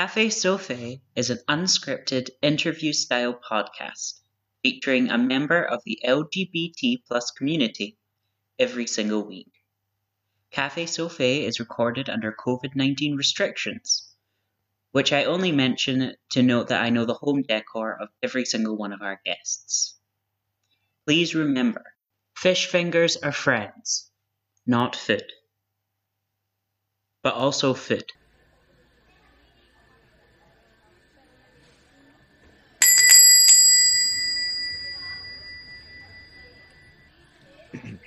Cafe Sophie is an unscripted interview style podcast featuring a member of the LGBT plus community every single week. Cafe Sophie is recorded under COVID 19 restrictions, which I only mention to note that I know the home decor of every single one of our guests. Please remember, fish fingers are friends, not food. But also food.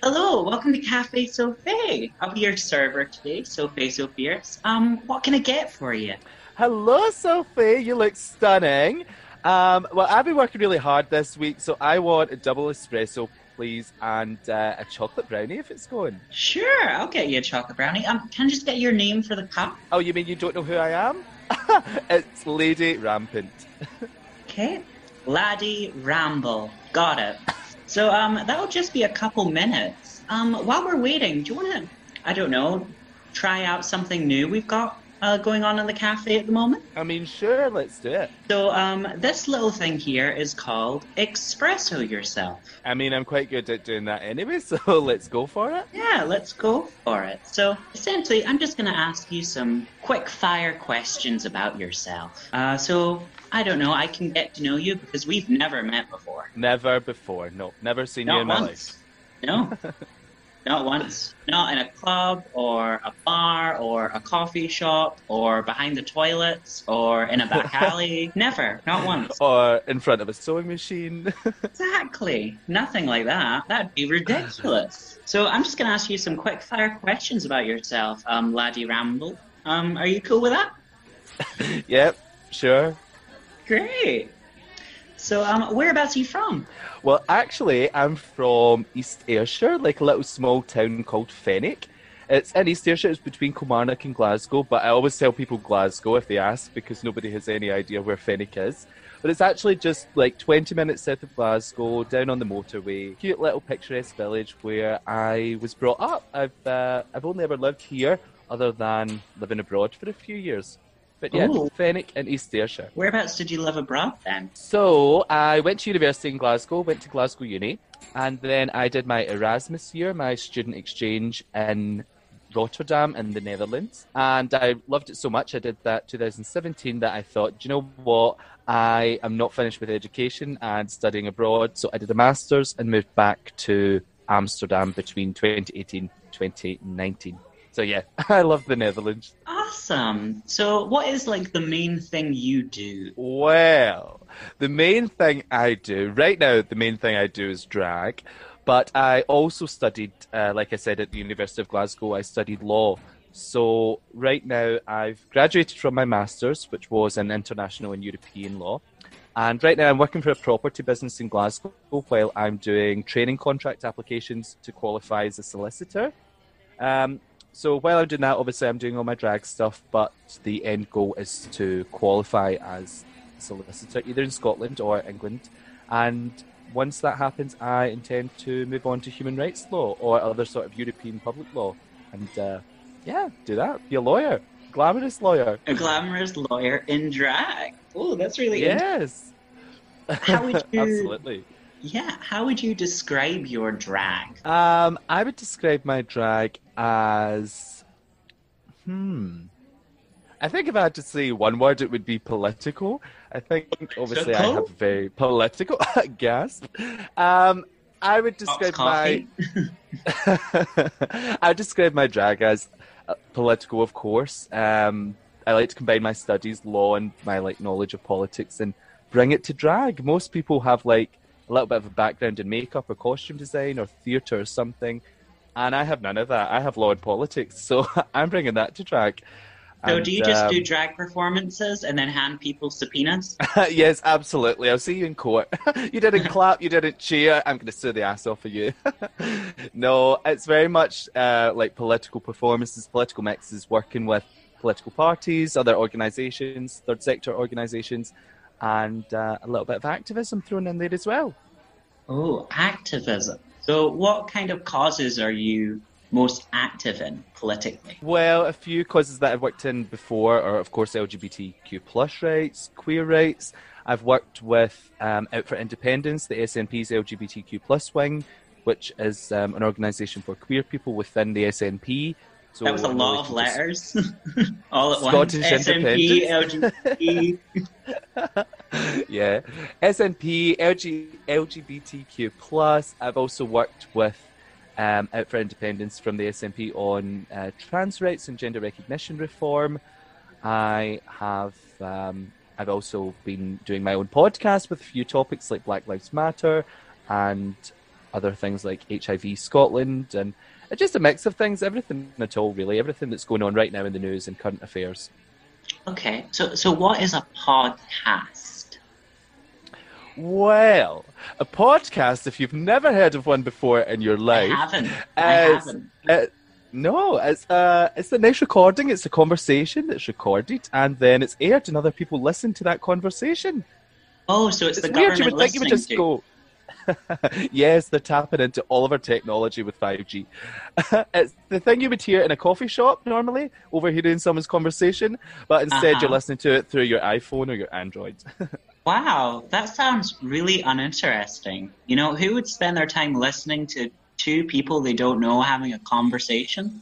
Hello, welcome to Cafe Sophie. I'll be your server today, Sophie Sophiers. Um, what can I get for you? Hello, Sophie. You look stunning. Um, well, I've been working really hard this week, so I want a double espresso, please, and uh, a chocolate brownie if it's going. Sure, I'll get you a chocolate brownie. Um, can I just get your name for the cup? Oh, you mean you don't know who I am? it's Lady Rampant. okay, Laddie Ramble. Got it. So um, that'll just be a couple minutes. Um, while we're waiting, do you want to, I don't know, try out something new we've got uh, going on in the cafe at the moment? I mean, sure, let's do it. So um, this little thing here is called Espresso Yourself. I mean, I'm quite good at doing that anyway, so let's go for it. Yeah, let's go for it. So essentially, I'm just going to ask you some quick fire questions about yourself. Uh, so I don't know. I can get to know you because we've never met before. Never before. No, never seen Not you in once. my life. No. Not once. Not in a club or a bar or a coffee shop or behind the toilets or in a back alley. Never. Not once. Or in front of a sewing machine. exactly. Nothing like that. That'd be ridiculous. So I'm just going to ask you some quick fire questions about yourself, um, Laddie Ramble. Um, are you cool with that? yep, sure. Great. So, um, whereabouts are you from? Well, actually, I'm from East Ayrshire, like a little small town called Fenwick. It's in East Ayrshire, it's between Kilmarnock and Glasgow, but I always tell people Glasgow if they ask because nobody has any idea where Fenwick is. But it's actually just like 20 minutes south of Glasgow, down on the motorway. Cute little picturesque village where I was brought up. I've, uh, I've only ever lived here other than living abroad for a few years. But yeah, Ooh. Fenwick and East Ayrshire. Whereabouts did you live abroad then? So I went to university in Glasgow, went to Glasgow Uni, and then I did my Erasmus year, my student exchange in Rotterdam in the Netherlands. And I loved it so much, I did that 2017 that I thought, do you know what? I am not finished with education and studying abroad. So I did a master's and moved back to Amsterdam between 2018 2019. So yeah, I love the Netherlands. Awesome. So what is like the main thing you do? Well, the main thing I do right now, the main thing I do is drag. But I also studied, uh, like I said, at the University of Glasgow, I studied law. So right now I've graduated from my master's, which was in international and European law. And right now I'm working for a property business in Glasgow while I'm doing training contract applications to qualify as a solicitor. Um, so while I'm doing that, obviously I'm doing all my drag stuff, but the end goal is to qualify as a solicitor, either in Scotland or England. And once that happens, I intend to move on to human rights law or other sort of European public law, and uh, yeah, do that. Be a lawyer, glamorous lawyer, a glamorous lawyer in drag. Oh, that's really yes. How would you? Absolutely. Yeah, how would you describe your drag? Um, I would describe my drag as hmm. I think if I had to say one word, it would be political. I think obviously I have a very political gasp. Um, I would describe my I would describe my drag as uh, political, of course. Um, I like to combine my studies, law, and my like knowledge of politics, and bring it to drag. Most people have like a little bit of a background in makeup or costume design or theatre or something. And I have none of that. I have law and politics, so I'm bringing that to drag. So and, do you just um, do drag performances and then hand people subpoenas? yes, absolutely. I'll see you in court. you didn't clap, you didn't cheer. I'm going to sue the ass off of you. no, it's very much uh, like political performances, political mixes, working with political parties, other organisations, third sector organisations, and uh, a little bit of activism thrown in there as well. Oh, activism. So, what kind of causes are you most active in politically? Well, a few causes that I've worked in before are, of course, LGBTQ plus rights, queer rights. I've worked with um, Out for Independence, the SNP's LGBTQ plus wing, which is um, an organisation for queer people within the SNP. So that was a lot of letters, all at Scottish once. SNP, LGBT. yeah, SNP, LG, LGBTQ plus. I've also worked with um, Out for Independence from the SNP on uh, trans rights and gender recognition reform. I have. Um, I've also been doing my own podcast with a few topics like Black Lives Matter and other things like HIV Scotland and just a mix of things, everything at all, really, everything that's going on right now in the news and current affairs. Okay, so so what is a podcast? Well, a podcast, if you've never heard of one before in your life, I haven't. I haven't. Uh, no, it's a uh, it's a nice recording. It's a conversation that's recorded and then it's aired, and other people listen to that conversation. Oh, so it's, it's the weird. You would think you would just to. go. yes, they're tapping into all of our technology with 5G. it's the thing you would hear in a coffee shop normally, overhearing someone's conversation, but instead uh-huh. you're listening to it through your iPhone or your Android. wow, that sounds really uninteresting. You know, who would spend their time listening to two people they don't know having a conversation?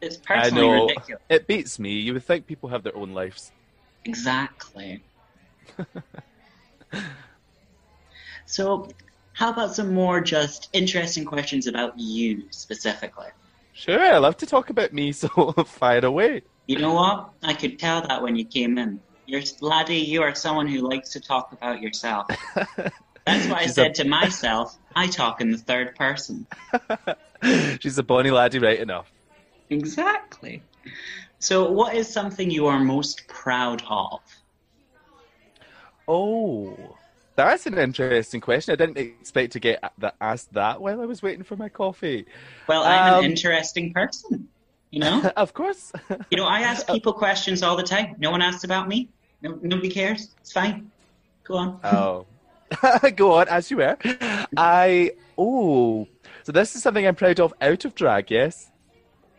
It's personally ridiculous. It beats me. You would think people have their own lives. Exactly. So, how about some more just interesting questions about you specifically? Sure, I love to talk about me, so fire away. You know what? I could tell that when you came in. You're laddie, you are someone who likes to talk about yourself. That's why I said a... to myself, I talk in the third person. She's a bonny laddie, right enough. Exactly. So, what is something you are most proud of? Oh, that's an interesting question. I didn't expect to get that asked that while I was waiting for my coffee. Well, I'm um, an interesting person, you know. of course. you know, I ask people questions all the time. No one asks about me. No, nobody cares. It's fine. Go on. Oh, go on as you were. I oh, so this is something I'm proud of out of drag. Yes.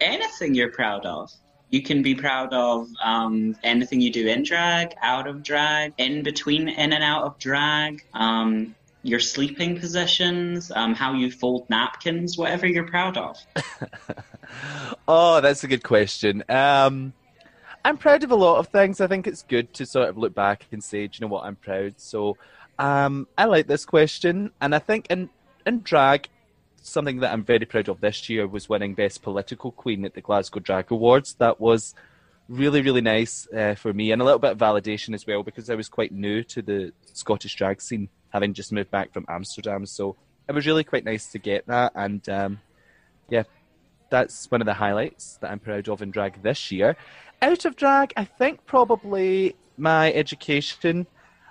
Anything you're proud of. You can be proud of um, anything you do in drag, out of drag, in between, in and out of drag, um, your sleeping positions, um, how you fold napkins, whatever you're proud of. oh, that's a good question. Um, I'm proud of a lot of things. I think it's good to sort of look back and say, do you know what, I'm proud. So um, I like this question, and I think in in drag, something that I'm very proud of this year was winning Best Political Queen at the Glasgow Drag Awards. That was really, really nice uh, for me and a little bit of validation as well because I was quite new to the Scottish drag scene, having just moved back from Amsterdam. So it was really quite nice to get that. And um, yeah, that's one of the highlights that I'm proud of in drag this year. Out of drag, I think probably my education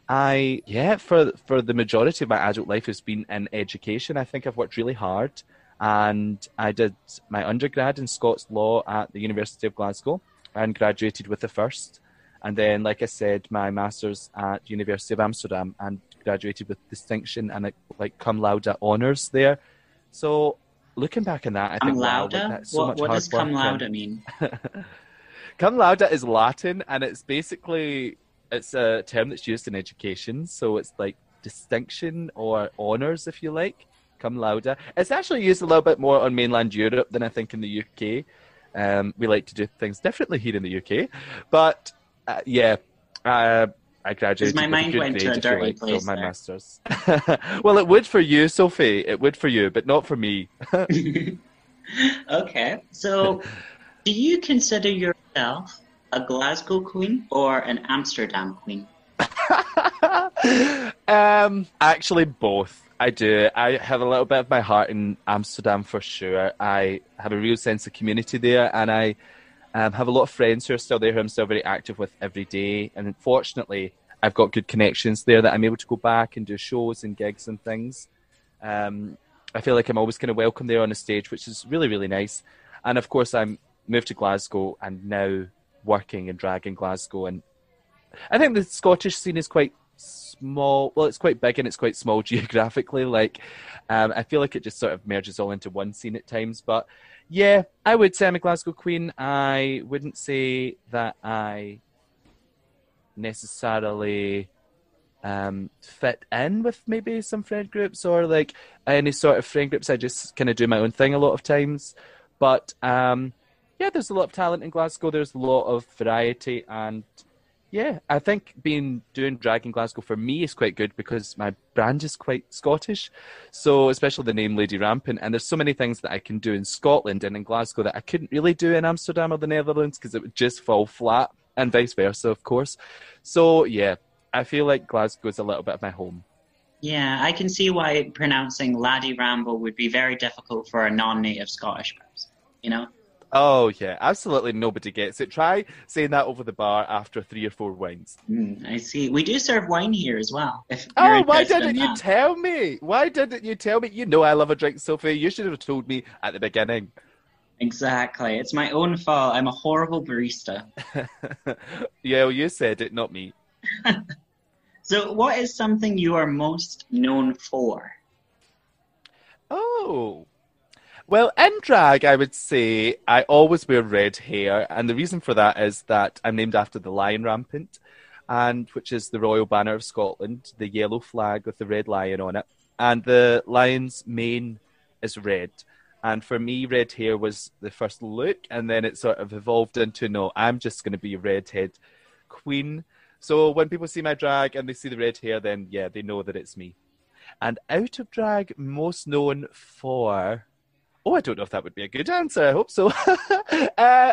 I yeah, for for the majority of my adult life has been in education. I think I've worked really hard, and I did my undergrad in Scots law at the University of Glasgow, and graduated with the first. And then, like I said, my masters at University of Amsterdam, and graduated with distinction and like cum laude honors there. So looking back on that, I cum think laude. Wow, so what, what does cum laude mean? cum laude is Latin, and it's basically it's a term that's used in education, so it's like distinction or honors, if you like, cum laude. It's actually used a little bit more on mainland Europe than I think in the UK. Um, we like to do things differently here in the UK, but uh, yeah, uh, I graduated. My mind went to a dirty like, place. my there. masters. well, it would for you, Sophie. It would for you, but not for me. okay, so do you consider yourself a Glasgow queen or an Amsterdam queen? um, actually, both. I do. I have a little bit of my heart in Amsterdam for sure. I have a real sense of community there, and I um, have a lot of friends who are still there who I'm still very active with every day. And unfortunately, I've got good connections there that I'm able to go back and do shows and gigs and things. Um, I feel like I'm always kind of welcome there on the stage, which is really, really nice. And of course, I'm moved to Glasgow and now working and drag in Glasgow. And I think the Scottish scene is quite small. Well, it's quite big and it's quite small geographically. Like, um, I feel like it just sort of merges all into one scene at times. But yeah, I would say I'm a Glasgow Queen. I wouldn't say that I necessarily um, fit in with maybe some friend groups or like any sort of friend groups. I just kind of do my own thing a lot of times. But um, yeah, there's a lot of talent in Glasgow. There's a lot of variety, and yeah, I think being doing drag in Glasgow for me is quite good because my brand is quite Scottish. So especially the name Lady Rampant, and there's so many things that I can do in Scotland and in Glasgow that I couldn't really do in Amsterdam or the Netherlands because it would just fall flat, and vice versa, of course. So yeah, I feel like Glasgow is a little bit of my home. Yeah, I can see why pronouncing Laddie Ramble would be very difficult for a non-native Scottish person. You know. Oh yeah, absolutely. Nobody gets it. Try saying that over the bar after three or four wines. Mm, I see. We do serve wine here as well. oh, why didn't you tell me? Why didn't you tell me? You know I love a drink, Sophie. You should have told me at the beginning. Exactly. It's my own fault. I'm a horrible barista. yeah, well, you said it, not me. so, what is something you are most known for? Oh, well, in drag, I would say I always wear red hair, and the reason for that is that I'm named after the Lion Rampant, and which is the royal banner of Scotland, the yellow flag with the red lion on it, and the lion's mane is red. And for me, red hair was the first look, and then it sort of evolved into no, I'm just going to be a redhead queen. So when people see my drag and they see the red hair, then yeah, they know that it's me. And out of drag, most known for. Oh, I don't know if that would be a good answer. I hope so. uh,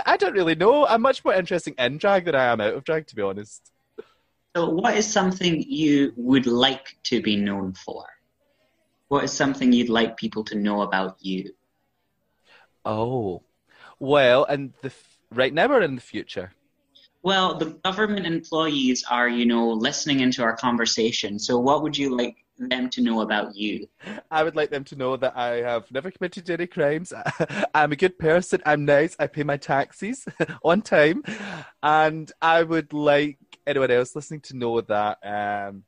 I don't really know. I'm much more interesting in drag than I am out of drag, to be honest. So, what is something you would like to be known for? What is something you'd like people to know about you? Oh, well, and the right now or in the future? Well, the government employees are, you know, listening into our conversation. So, what would you like them to know about you? I would like them to know that I have never committed any crimes. I'm a good person. I'm nice. I pay my taxes on time. And I would like anyone else listening to know that, um,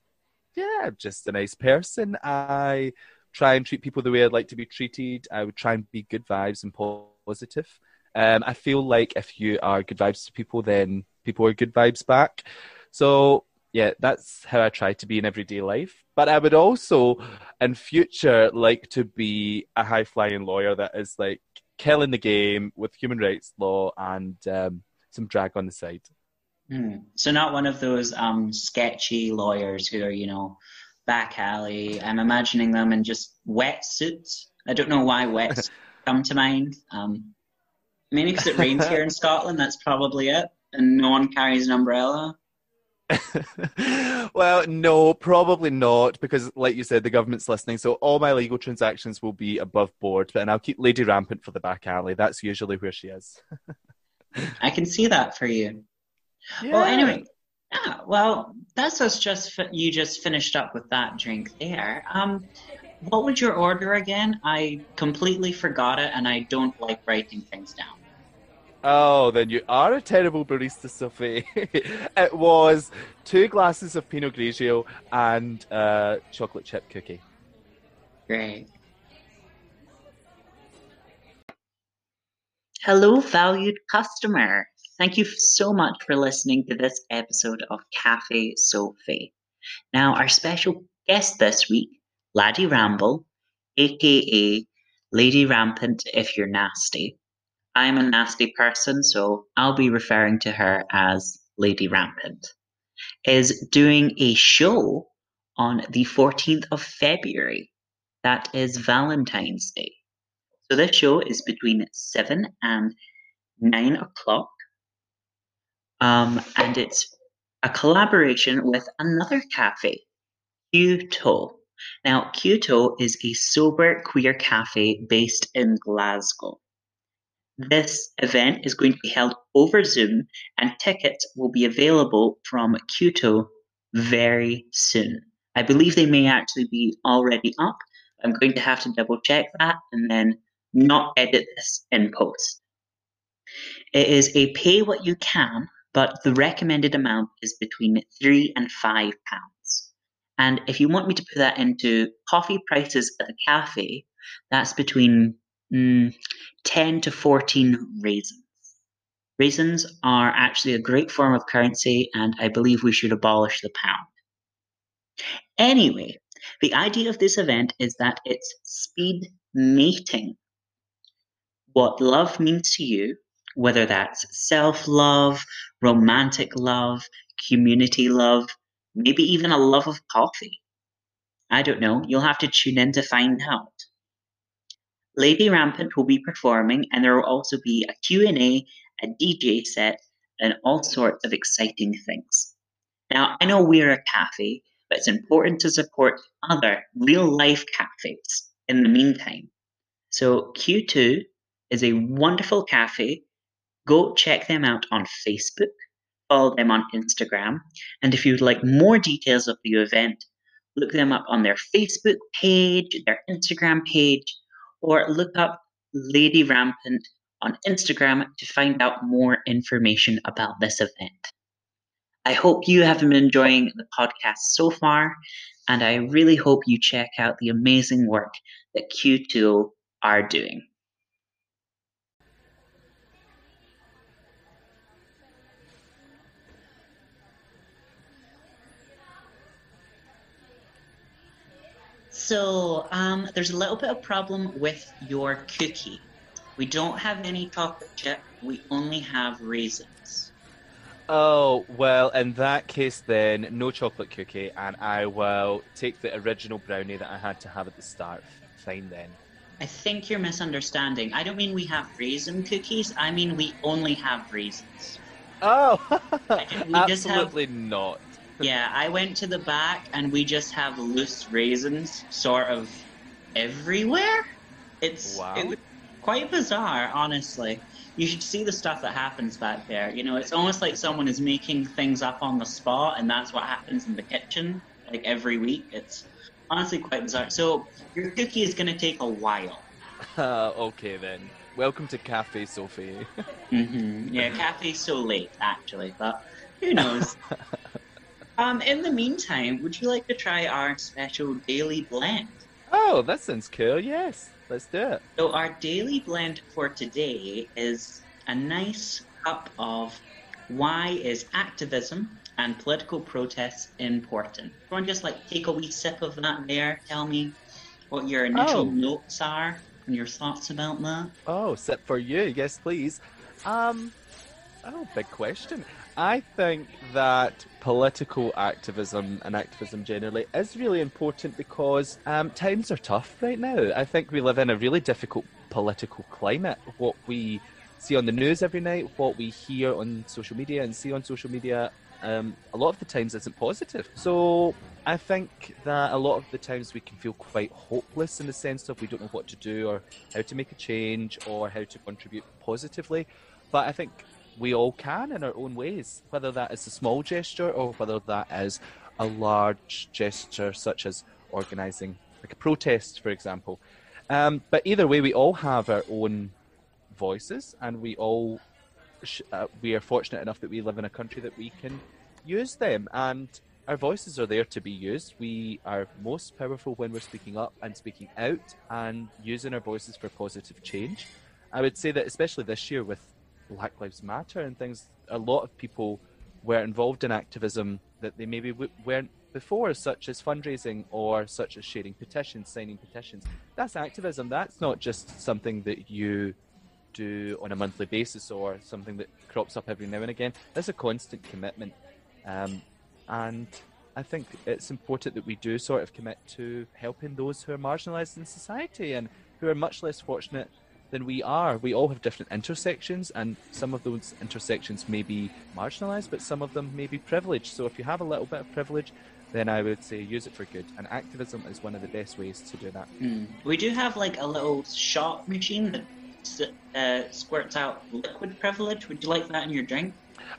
yeah, I'm just a nice person. I try and treat people the way I'd like to be treated. I would try and be good vibes and positive. Um, I feel like if you are good vibes to people, then people are good vibes back. So yeah, that's how I try to be in everyday life. But I would also, in future, like to be a high flying lawyer that is like killing the game with human rights law and um, some drag on the side. Hmm. So not one of those um, sketchy lawyers who are, you know, back alley. I'm imagining them in just wetsuits. I don't know why wet come to mind. Um, mainly because it rains here in Scotland. That's probably it and no one carries an umbrella? well, no, probably not, because, like you said, the government's listening. So all my legal transactions will be above board, and I'll keep Lady Rampant for the back alley. That's usually where she is. I can see that for you. Yeah. Well, anyway, yeah, well, that's us. Just you just finished up with that drink there. Um, what was your order again? I completely forgot it, and I don't like writing things down. Oh, then you are a terrible barista, Sophie. it was two glasses of Pinot Grigio and a chocolate chip cookie. Great. Hello, valued customer. Thank you so much for listening to this episode of Cafe Sophie. Now, our special guest this week, Laddie Ramble, aka Lady Rampant if you're nasty, I'm a nasty person, so I'll be referring to her as Lady Rampant, is doing a show on the 14th of February. That is Valentine's Day. So this show is between 7 and 9 o'clock. Um, and it's a collaboration with another cafe, Q-To. Now, Q-To is a sober queer cafe based in Glasgow. This event is going to be held over Zoom, and tickets will be available from Q-To very soon. I believe they may actually be already up. I'm going to have to double check that and then not edit this in post. It is a pay what you can, but the recommended amount is between three and five pounds. And if you want me to put that into coffee prices at the cafe, that's between mm, 10 to 14 raisins. Raisins are actually a great form of currency, and I believe we should abolish the pound. Anyway, the idea of this event is that it's speed mating. What love means to you, whether that's self love, romantic love, community love, maybe even a love of coffee. I don't know, you'll have to tune in to find out. Lady Rampant will be performing and there will also be a Q&A, a DJ set, and all sorts of exciting things. Now, I know we're a cafe, but it's important to support other real life cafes in the meantime. So, Q2 is a wonderful cafe. Go check them out on Facebook, follow them on Instagram, and if you'd like more details of the event, look them up on their Facebook page, their Instagram page, or look up Lady Rampant on Instagram to find out more information about this event. I hope you have been enjoying the podcast so far, and I really hope you check out the amazing work that Q2 are doing. So um, there's a little bit of problem with your cookie. We don't have any chocolate chip. We only have raisins. Oh, well, in that case, then, no chocolate cookie, and I will take the original brownie that I had to have at the start. Fine then. I think you're misunderstanding. I don't mean we have raisin cookies. I mean we only have raisins. Oh, we just have- absolutely not. Yeah, I went to the back and we just have loose raisins sort of everywhere. It's Wow. it quite bizarre, honestly. You should see the stuff that happens back there. You know, it's almost like someone is making things up on the spot, and that's what happens in the kitchen, like every week. It's honestly quite bizarre. So your cookie is going to take a while. Uh, okay then. Welcome to Cafe Sophie. hmm Yeah, cafe's so late actually, but who knows? Um, in the meantime, would you like to try our special daily blend? oh, that sounds cool. Yes, let's do it. So our daily blend for today is a nice cup of why is activism and political protests important? You want to just like take a wee sip of that there? Tell me what your initial Oh. notes are and your thoughts about that. Oh, sip for you, yes, please. Um, oh, big question. I think that political activism and activism generally is really important because um, times are tough right now. I think we live in a really difficult political climate. What we see on the news every night, what we hear on social media and see on social media, um, a lot of the times isn't positive. So I think that a lot of the times we can feel quite hopeless in the sense of we don't know what to do or how to make a change or how to contribute positively. But I think we all can in our own ways, whether that is a small gesture or whether that is a large gesture, such as organising like a protest, for example. Um, but either way, we all have our own voices, and we all sh- uh, we are fortunate enough that we live in a country that we can use them, and our voices are there to be used. We are most powerful when we're speaking up and speaking out and using our voices for positive change. I would say that especially this year with Black Lives Matter and things, a lot of people were involved in activism that they maybe w- weren't before, such as fundraising or such as sharing petitions, signing petitions. That's activism. That's not just something that you do on a monthly basis or something that crops up every now and again. That's a constant commitment. Um, and I think it's important that we do sort of commit to helping those who are marginalised in society and who are much less fortunate than we are. We all have different intersections, and some of those intersections may be marginalised, but some of them may be privileged. So if you have a little bit of privilege, then I would say use it for good. And activism is one of the best ways to do that. Hmm. We do have like a little shot machine that uh, squirts out liquid privilege. Would you like that in your drink?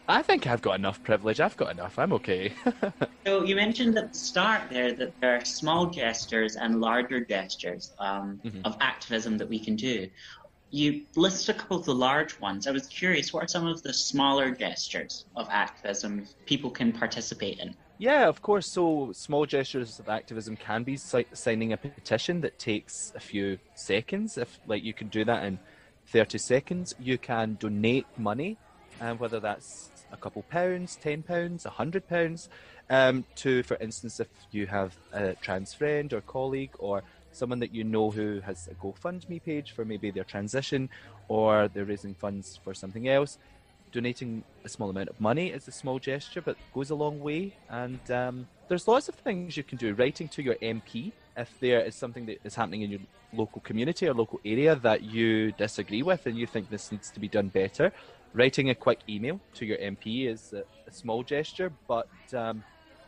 I think I've got enough privilege. I've got enough. I'm okay. So you mentioned at the start there that there are small gestures and larger gestures um, Mhm. of activism that we can do. You listed a couple of the large ones. I was curious, what are some of the smaller gestures of activism people can participate in? Yeah, of course. So small gestures of activism can be si- signing a petition that takes a few seconds. If like you can do that in 30 seconds, you can donate money, um, whether that's a couple pounds, ten pounds, a hundred pounds, um, to, for instance, if you have a trans friend or colleague or someone that you know who has a GoFundMe page for maybe their transition or they're raising funds for something else, donating a small amount of money is a small gesture, but goes a long way. And um, there's lots of things you can do. Writing to your MP if there is something that is happening in your local community or local area that you disagree with and you think this needs to be done better. Writing a quick email to your MP is a, a small gesture, but um,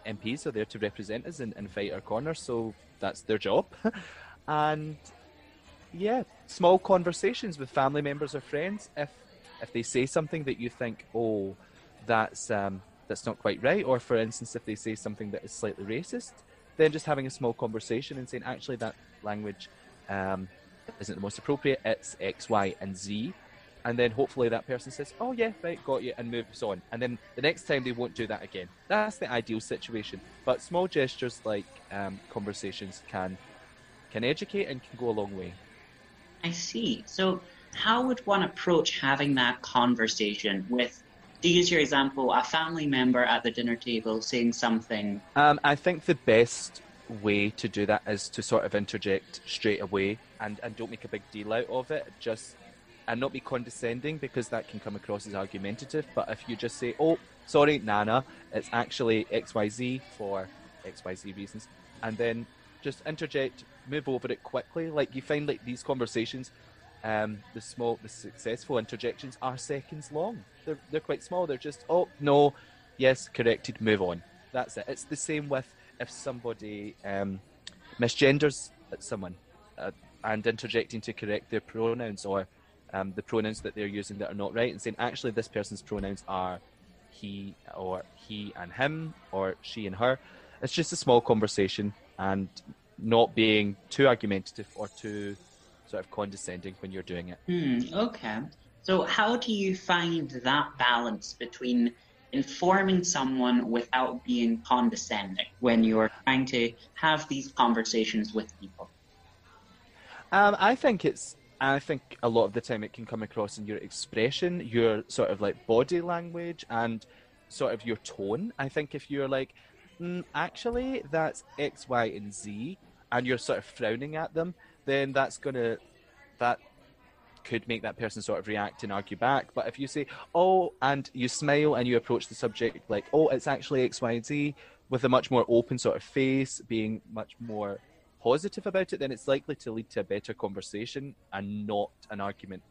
MPs are there to represent us and, and fight our corner, so that's their job. and yeah, small conversations with family members or friends if if they say something that you think, oh, that's um, that's not quite right, or for instance, if they say something that is slightly racist, then just having a small conversation and saying, actually, that language um, isn't the most appropriate. It's X, Y, and Z, and then hopefully that person says, "Oh yeah, right, got you," and moves on. And then the next time they won't do that again. That's the ideal situation. But small gestures like um, conversations can can educate and can go a long way. I see. So how would one approach having that conversation with, to use your example, a family member at the dinner table saying something? Um, I think the best way to do that is to sort of interject straight away and, and don't make a big deal out of it. Just and not be condescending because that can come across as argumentative. But if you just say, "Oh, sorry, Nana, it's actually X Y Z for X Y Z reasons," and then just interject, move over it quickly. Like you find like these conversations um, the small, the successful interjections are seconds long. They're they're quite small. They're just oh no, yes, corrected, move on. That's it. It's the same with if somebody um, misgenders someone uh, and interjecting to correct their pronouns or um, the pronouns that they're using that are not right, and saying actually this person's pronouns are he or he and him or she and her. It's just a small conversation and not being too argumentative or too sort of condescending when you're doing it. Hmm, okay. So, how do you find that balance between informing someone without being condescending when you're trying to have these conversations with people? Um, I think it's. I think a lot of the time it can come across in your expression, your sort of like body language, and sort of your tone. I think if you're like, mm, actually, that's X, Y, and Z, and you're sort of frowning at them, then that's gonna that could make that person sort of react and argue back. But if you say, oh, and you smile and you approach the subject like, oh, it's actually X, Y, and Z, with a much more open sort of face, being much more positive about it, then it's likely to lead to a better conversation and not an argument.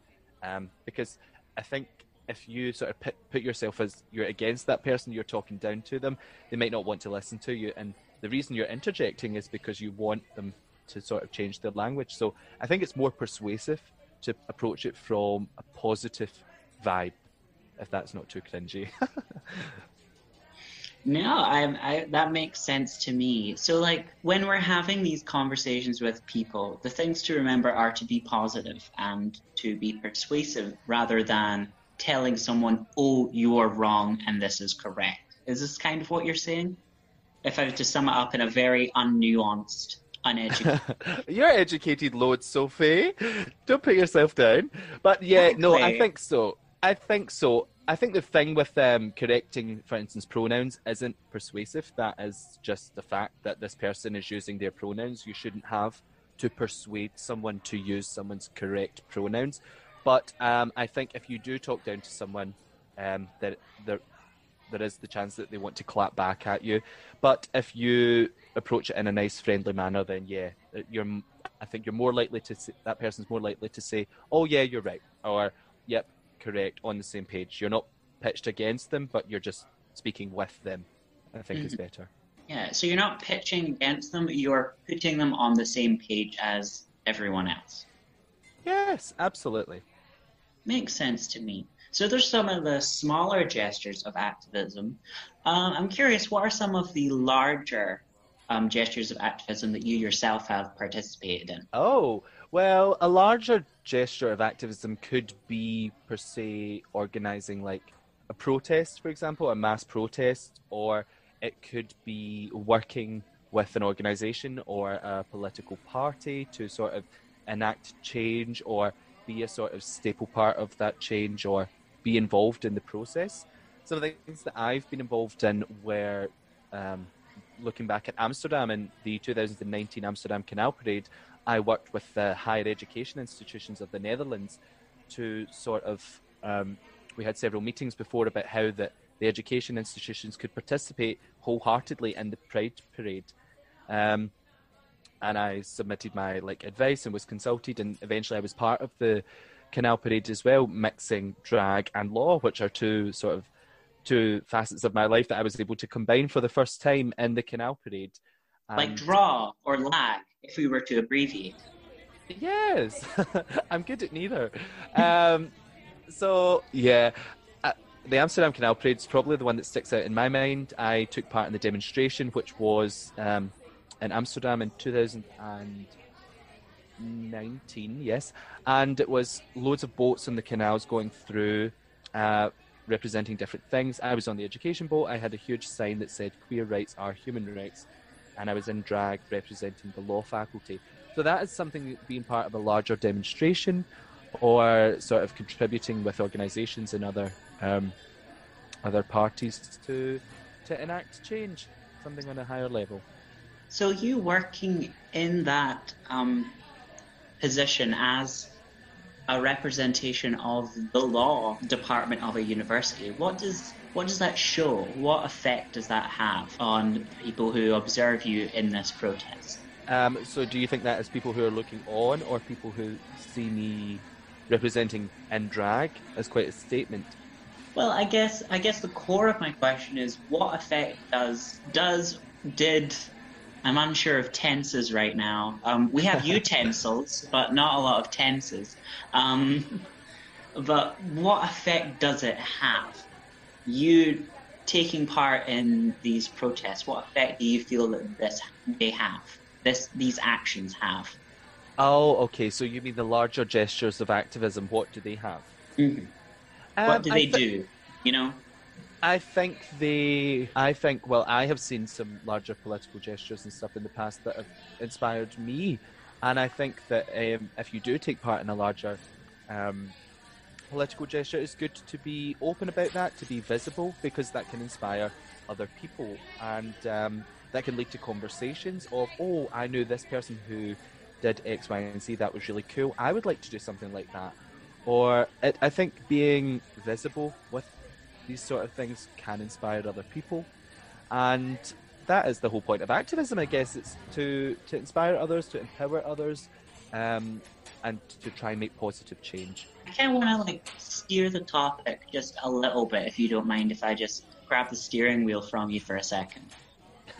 Um, because I think if you sort of put, put yourself as you're against that person, you're talking down to them, they might not want to listen to you. And the reason you're interjecting is because you want them to sort of change their language. So I think it's more persuasive to approach it from a positive vibe, if that's not too cringy. no, I, I, that makes sense to me. So, like, when we're having these conversations with people, the things to remember are to be positive and to be persuasive rather than telling someone, oh, you're wrong and this is correct. Is this kind of what you're saying? If I were to sum it up in a very unnuanced uneducated. You're educated Lord Sophie. Don't put yourself down. But yeah, no, I think so. I think so. I think the thing with um, correcting, for instance, pronouns isn't persuasive. That is just the fact that this person is using their pronouns. You shouldn't have to persuade someone to use someone's correct pronouns. But um, I think if you do talk down to someone, um, that there, there is the chance that they want to clap back at you. But if you approach it in a nice, friendly manner, then yeah, uh, you're. I think you're more likely to say, that person's more likely to say, "Oh yeah, you're right," or "Yep, correct," on the same page. You're not pitched against them, but you're just speaking with them. I think mm-hmm. is better. Yeah, so you're not pitching against them; you're putting them on the same page as everyone else. Yes, absolutely. Makes sense to me. So there's some of the smaller gestures of activism. Um, I'm curious, what are some of the larger um, gestures of activism that you yourself have participated in? Oh, well, a larger gesture of activism could be, per se, organizing like a protest, for example, a mass protest, or it could be working with an organization or a political party to sort of enact change or be a sort of staple part of that change or be involved in the process. Some of the things that I've been involved in were um, looking back at Amsterdam and the 2019 Amsterdam Canal Parade, I worked with the higher education institutions of the Netherlands to sort of, um, we had several meetings before about how the, the education institutions could participate wholeheartedly in the Pride Parade. Um, and I submitted my like advice and was consulted, and eventually I was part of the Canal Parade as well, mixing drag and law, which are two sort of two facets of my life that I was able to combine for the first time in the Canal Parade. Like draw or lag, if we were to abbreviate. Yes, I'm good at neither. Um, so yeah, uh, the Amsterdam Canal Parade is probably the one that sticks out in my mind. I took part in the demonstration, which was um, in Amsterdam in 2019, yes, and it was loads of boats on the canals going through. Uh, representing different things. I was on the education boat. I had a huge sign that said "Queer rights are human rights," and I was in drag representing the law faculty. So that is something being part of a larger demonstration, or sort of contributing with organisations and other um, other parties to to enact change, something on a higher level. So you working in that um, position as a representation of the law department of a university. What does what does that show? What effect does that have on people who observe you in this protest? Um, so, do you think that as people who are looking on, or people who see me representing in drag as quite a statement? Well, I guess I guess the core of my question is what effect does does did I'm unsure of tenses right now. Um, we have utensils, but not a lot of tenses. Um, but what effect does it have? You taking part in these protests, what effect do you feel that this they have? This these actions have? Oh, okay. So you mean the larger gestures of activism? What do they have? Mm-hmm. Um, what do they th- do? You know. I think they. I think. Well, I have seen some larger political gestures and stuff in the past that have inspired me, and I think that um, if you do take part in a larger um, political gesture, it's good to be open about that, to be visible, because that can inspire other people, and um, that can lead to conversations of, oh, I knew this person who did X, Y, and Z. That was really cool. I would like to do something like that. Or it, I think being visible with these sort of things can inspire other people. And that is the whole point of activism, I guess. It's to, to inspire others, to empower others, um, and to try and make positive change. I kind of want to like steer the topic just a little bit, if you don't mind, if I just grab the steering wheel from you for a second.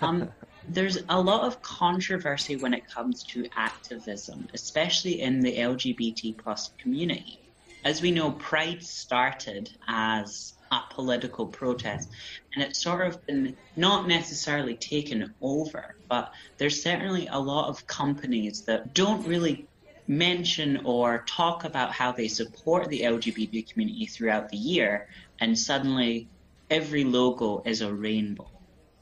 Um, there's a lot of controversy when it comes to activism, especially in the LGBT plus community. As we know, Pride started as a political protest. And it's sort of been not necessarily taken over, but there's certainly a lot of companies that don't really mention or talk about how they support the LGBT community throughout the year, and suddenly every logo is a rainbow.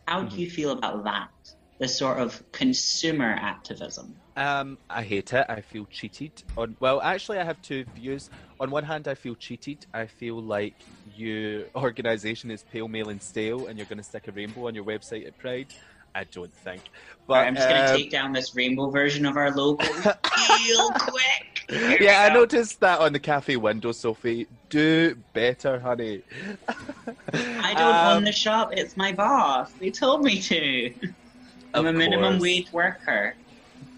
How mm-hmm. do you feel about that? This sort of consumer activism. Um, I hate it. I feel cheated. On well, actually, I have two views. On one hand, I feel cheated. I feel like your organisation is pale, male, and stale, and you're going to stick a rainbow on your website at Pride. I don't think. But right, I'm just um, going to take down this rainbow version of our logo real quick. Here yeah, I noticed that on the cafe window, Sophie. Do better, honey. I don't um, own the shop. It's my boss. They told me to. I'm a minimum course. wage worker.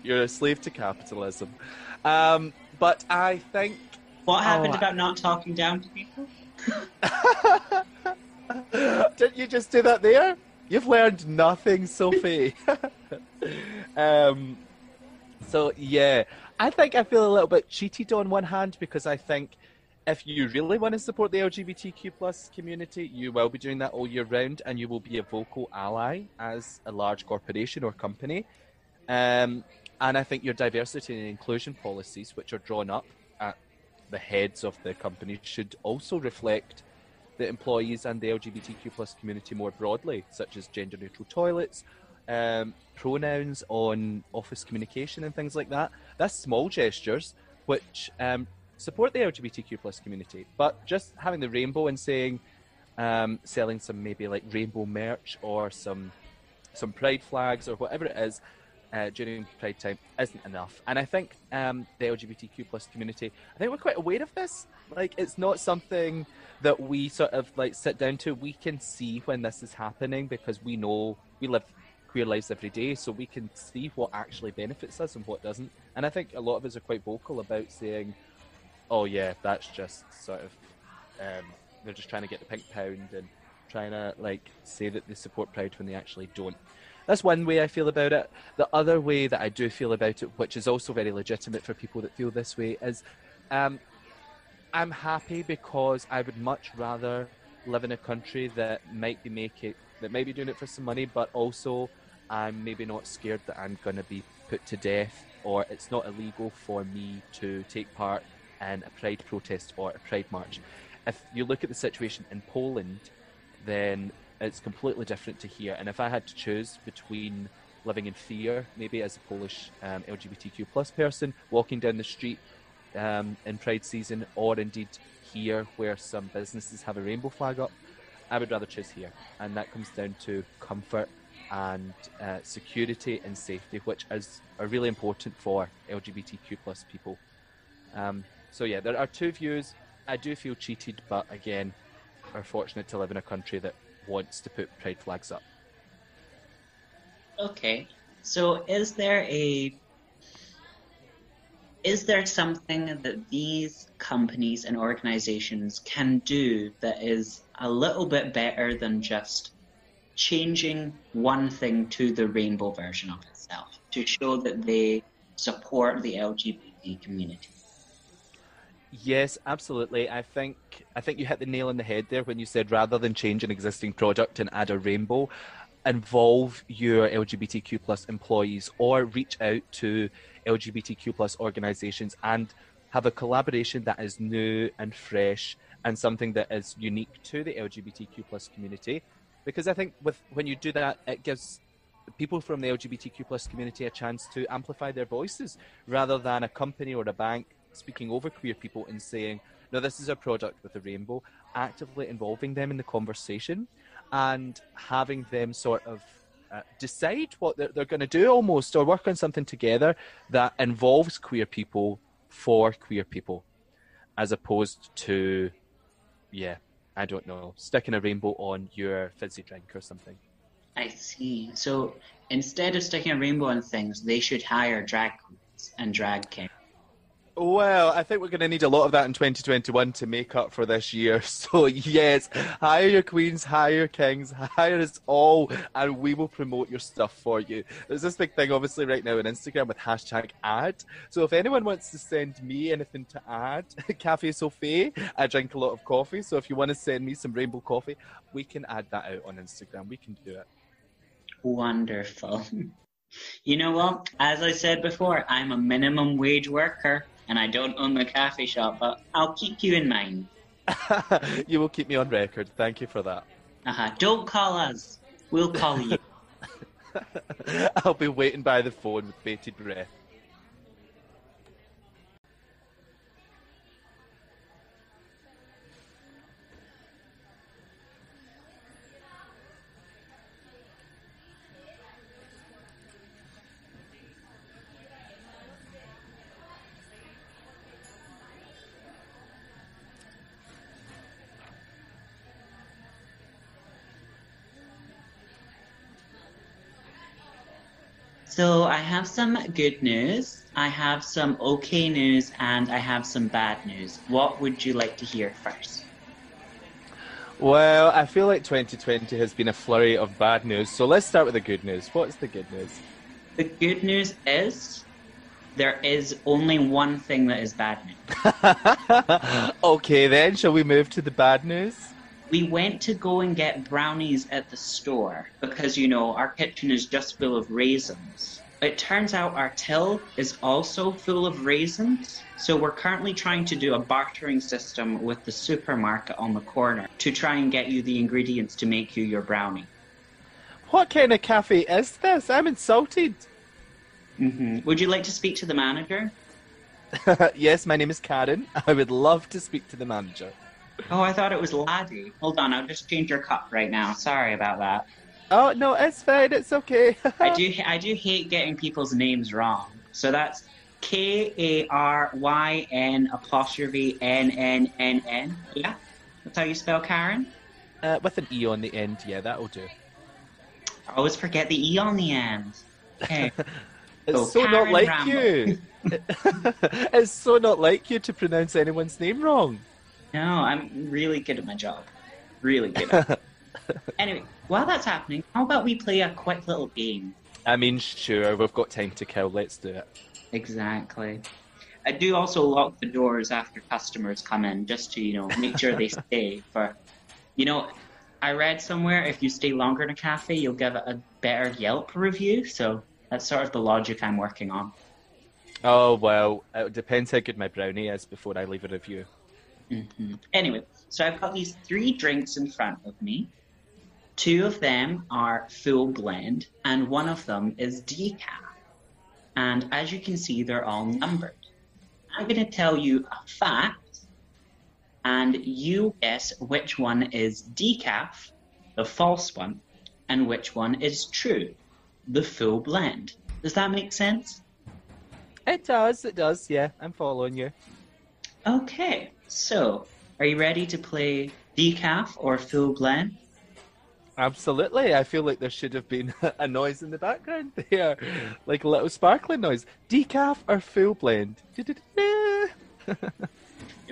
You're a slave to capitalism. Um, but I think. What happened oh, about not talking down to people? Didn't you just do that there? You've learned nothing, Sophie. um, so yeah, I think I feel a little bit cheated on one hand because I think if you really want to support the LGBTQ plus community, you will be doing that all year round, and you will be a vocal ally as a large corporation or company. Um, and I think your diversity and inclusion policies, which are drawn up at the heads of the company, should also reflect the employees and the LGBTQ plus community more broadly, such as gender neutral toilets, um, pronouns on office communication and things like that. That's small gestures which um, support the LGBTQ plus community. But just having the rainbow and saying, um, selling some maybe like rainbow merch or some some pride flags or whatever it is uh, during Pride time isn't enough. And I think um, the LGBTQ plus community, I think we're quite aware of this. Like, it's not something that we sort of like sit down to. We can see when this is happening because we know we live queer lives every day, so we can see what actually benefits us and what doesn't. And I think a lot of us are quite vocal about saying, "Oh yeah, that's just sort of um, they're just trying to get the pink pound and trying to like say that they support Pride when they actually don't." That's one way I feel about it. The other way that I do feel about it, which is also very legitimate for people that feel this way, is um, I'm happy because I would much rather live in a country that might be making that might be doing it for some money, but also I'm maybe not scared that I'm going to be put to death or it's not illegal for me to take part in a pride protest or a pride march. If you look at the situation in Poland, then it's completely different to here. And if I had to choose between living in fear, maybe as a Polish um, LGBTQ plus person, walking down the street um, in Pride season, or indeed here where some businesses have a rainbow flag up, I would rather choose here. And that comes down to comfort and uh, security and safety, which is are really important for LGBTQ plus people. Um, so yeah, there are two views. I do feel cheated, but again, are fortunate to live in a country that wants to put pride flags up. Okay, so is there a is there something that these companies and organizations can do that is a little bit better than just changing one thing to the rainbow version of itself to show that they support the LGBT community. Yes, absolutely. I think I think you hit the nail on the head there when you said rather than change an existing product and add a rainbow, involve your LGBTQ plus employees or reach out to LGBTQ plus organizations and have a collaboration that is new and fresh and something that is unique to the LGBTQ plus community because I think with when you do that, it gives people from the LGBTQ plus community a chance to amplify their voices rather than a company or a bank speaking over queer people and saying, "No, this is a product with a rainbow." Actively involving them in the conversation and having them sort of uh, decide what they're, they're going to do almost or work on something together that involves queer people for queer people as opposed to yeah I don't know, sticking a rainbow on your fizzy drink or something. I see. So instead of sticking a rainbow on things, they should hire drag queens and drag kings. Well, I think we're going to need a lot of that in 2021 to make up for this year. So, yes, hire your queens, hire your kings, hire us all, and we will promote your stuff for you. There's this big thing, obviously, right now on Instagram with hashtag ad. So, if anyone wants to send me anything to add, Cafe Sophie, I drink a lot of coffee. So, if you want to send me some rainbow coffee, we can add that out on Instagram. We can do it. Wonderful. You know what? As I said before, I'm a minimum wage worker and I don't own the cafe shop, but I'll keep you in mind. you will keep me on record. Thank you for that. Uh-huh. Don't call us. We'll call you. I'll be waiting by the phone with bated breath. So I have some good news, I have some okay news, and I have some bad news. What would you like to hear first? Well, I feel like 2020 has been a flurry of bad news, so let's start with the good news. What's the good news? The good news is there is only one thing that is bad news. okay, then, shall we move to the bad news? We went to go and get brownies at the store because, you know, our kitchen is just full of raisins. It turns out our till is also full of raisins, so we're currently trying to do a bartering system with the supermarket on the corner to try and get you the ingredients to make you your brownie. What kind of cafe is this? I'm insulted. hmm Would you like to speak to the manager? yes, my name is Karen. I would love to speak to the manager. Oh, I thought it was Laddie. Hold on, I'll just change your cup right now. Sorry about that. Oh no, it's fine. It's okay. I do I do hate getting people's names wrong. So that's K A R Y N apostrophe N N N N. Yeah, that's how you spell Karen. uh, with an e on the end. Yeah, that'll do. I always forget the e on the end. Okay. It's Oh, so not like Rambo. you. it's so not like you to pronounce anyone's name wrong. No, I'm really good at my job. Really good. At it. anyway, while that's happening, how about we play a quick little game? I mean, sure, we've got time to kill. Let's do it. Exactly. I do also lock the doors after customers come in, just to you know make sure they stay. For, you know, I read somewhere if you stay longer in a cafe, you'll give it a better Yelp review. So that's sort of the logic I'm working on. Oh well, it depends how good my brownie is before I leave a review. Hmm Anyway, so I've got these three drinks in front of me. Two of them are full blend, and one of them is decaf. And as you can see, they're all numbered. I'm going to tell you a fact, and you guess which one is decaf, the false one, and which one is true, the full blend. Does that make sense? It does. It does. Yeah, I'm following you. Okay, so are you ready to play decaf or full blend? Absolutely. I feel like there should have been a noise in the background there, like a little sparkling noise. Decaf or full blend?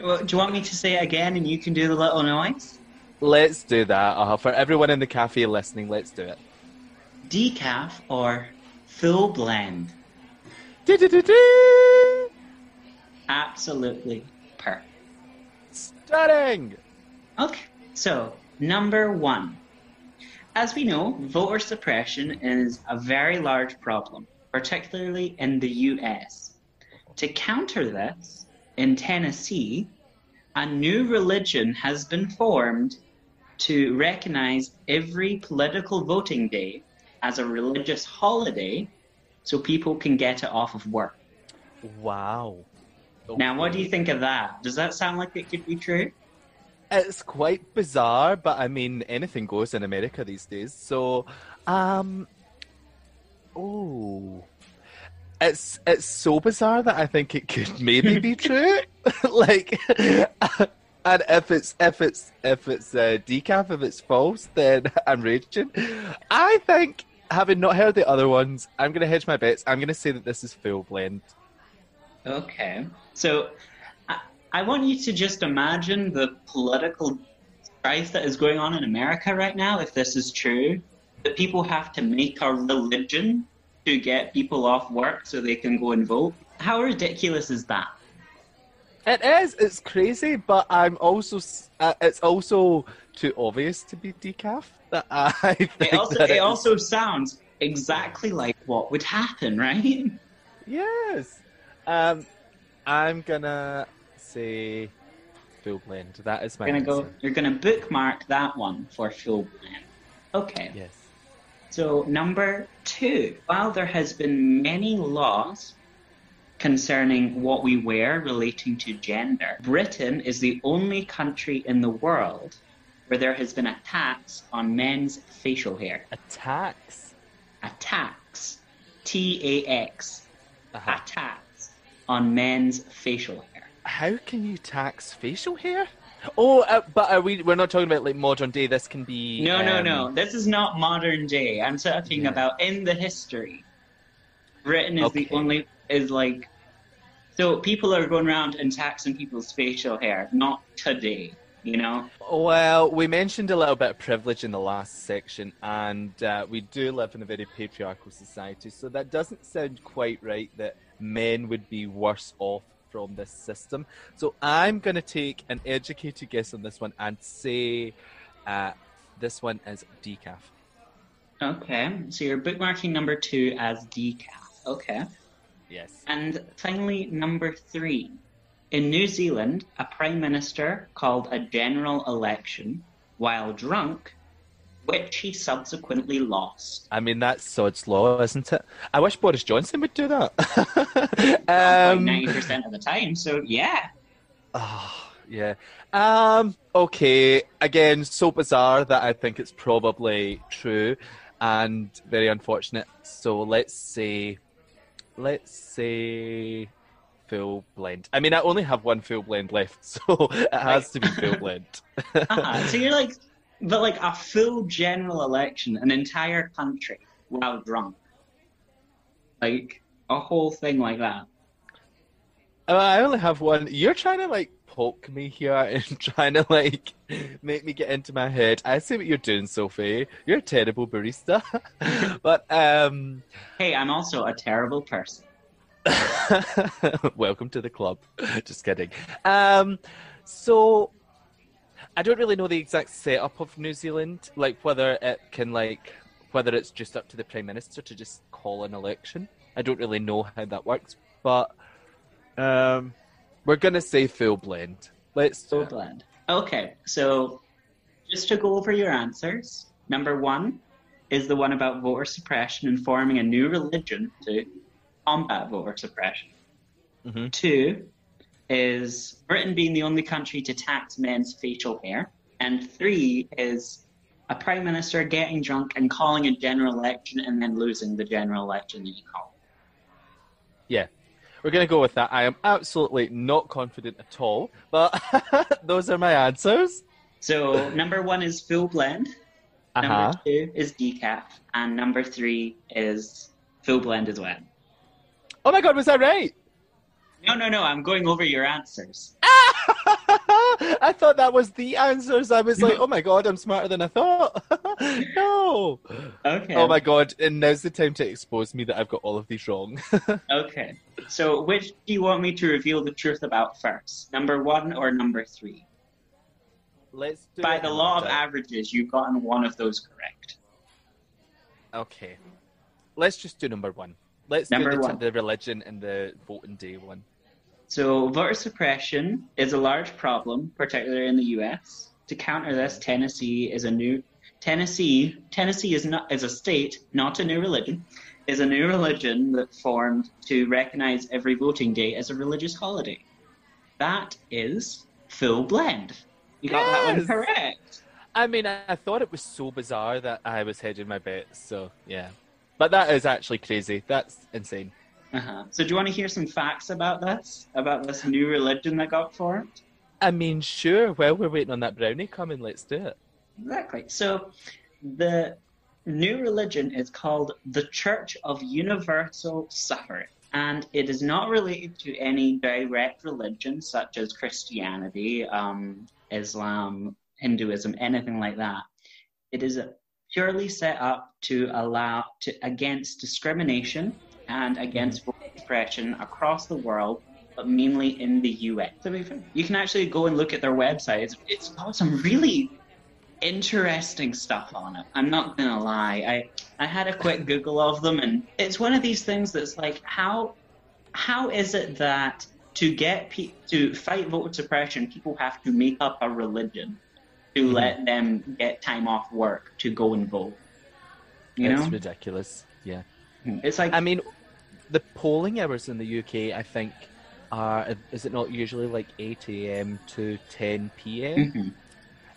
Well, Do you want me to say it again and you can do the little noise? let's do that. Uh, for everyone in the cafe listening, let's do it. Decaf or full blend? Absolutely perfect. Stunning. Okay, so number one. As we know, voter suppression is a very large problem, particularly in the US. To counter this, in Tennessee, a new religion has been formed to recognize every political voting day as a religious holiday so people can get it off of work. Wow. Now, what do you think of that? Does that sound like it could be true? It's quite bizarre, but I mean, anything goes in America these days. So, um, oh, it's it's so bizarre that I think it could maybe be true. like, and if it's if it's if it's uh, decaf, if it's false, then I'm raging. I think, having not heard the other ones, I'm gonna hedge my bets. I'm gonna say that this is full blend. Okay. So I, I want you to just imagine the political strife that is going on in America right now, if this is true. That people have to make a religion to get people off work so they can go and vote. How ridiculous is that? It is. It's crazy, but I'm also. Uh, it's also too obvious to be decaf. That I think It also, it also sounds exactly like what would happen, right? Yes. Um, I'm gonna say full blend. That is my You're gonna go. You're gonna bookmark that one for full blend. Okay. Yes. So, number two, while there has been many laws concerning what we wear relating to gender, Britain is the only country in the world where there has been a tax on men's facial hair. A tax. A tax. T A X. A Uh-huh. tax on men's facial hair. How can you tax facial hair? Oh, uh, but are we? We're not talking about like modern day. This can be. No, no, um, no. This is not modern day. I'm talking Yeah. about in the history. Britain is the only is like so people are going around and taxing people's facial hair, not today, you know? Well, we mentioned a little bit of privilege in the last section, and uh, we do live in a very patriarchal society, so that doesn't sound quite right that men would be worse off from this system. So I'm going to take an educated guess on this one and say uh, this one is decaf. Okay. So you're bookmarking number two as decaf. Okay. Yes. And finally, number three. In New Zealand, a prime minister called a general election while drunk, which he subsequently lost. I mean, that's sod's law, isn't it? I wish Boris Johnson would do that. Um, um, 90% of the time, so yeah. Oh, yeah. Um, okay. Again, so bizarre that I think it's probably true and very unfortunate. So let's say, let's say full blend. I mean, I only have one full blend left, so it has to be full blend. Uh-huh. So you're like, but like a full general election, an entire country while drunk. Like, a whole thing like that. Uh, I only have one. You're trying to like poke me here and trying to like make me get into my head. I see what you're doing, Sophie. You're a terrible barista. but um Hey, I'm also a terrible person. welcome to the club. Just kidding. Um so I don't really know the exact setup of New Zealand, like whether it can like whether it's just up to the prime minister to just call an election. I don't really know how that works, but um we're gonna say full blend. Let's Full blend. Okay, so just to go over your answers, number one is the one about voter suppression and forming a new religion to combat voter suppression. Mhm. Two is Britain being the only country to tax men's facial hair. And three is a prime minister getting drunk and calling a general election and then losing the general election that you call. Yeah, we're going to go with that. I am absolutely not confident at all, but those are my answers. So number one is full blend. Uh huh. Number two is decaf, and number three is full blend as well. Oh my god, was that right? No, no, no. I'm going over your answers. I thought that was the answers. I was like, oh my god, I'm smarter than I thought. no. Okay. Oh my god, and now's the time to expose me that I've got all of these wrong. Okay. So which do you want me to reveal the truth about first? Number one or number three? Let's do By the law of order. averages, you've gotten one of those correct. Okay. Let's just do number one. Let's Number do the, one. the religion and the voting day one. So voter suppression is a large problem, particularly in the U.S. To counter this, Tennessee is a new Tennessee. Tennessee is not is a state, not a new religion. Is a new religion that formed to recognize every voting day as a religious holiday. That is full blend. You got that one correct. I mean, I, I thought it was so bizarre that I was hedging my bets, so yeah. But that is actually crazy. That's insane. Uh-huh. So do you want to hear some facts about this? About this new religion that got formed? I mean, sure, while we're waiting on that brownie coming, let's do it. Exactly. So the new religion is called the Church of Universal Suffering, And it is not related to any direct religion such as Christianity, um, Islam, Hinduism, anything like that. It is purely set up to allow to against discrimination and against voter suppression across the world, but mainly in the US. To be fair, you can actually go and look at their website. It's, it's got some really interesting stuff on it. I'm not gonna lie. I I had a quick Google of them, and it's one of these things that's like, how how is it that to get pe- to fight voter suppression, people have to make up a religion to Mhm. let them get time off work to go and vote? You it's know, ridiculous. Yeah. it's like I mean, the polling hours in the UK, I think, are is it not usually like 8 a.m. to 10 p.m.? Mhm.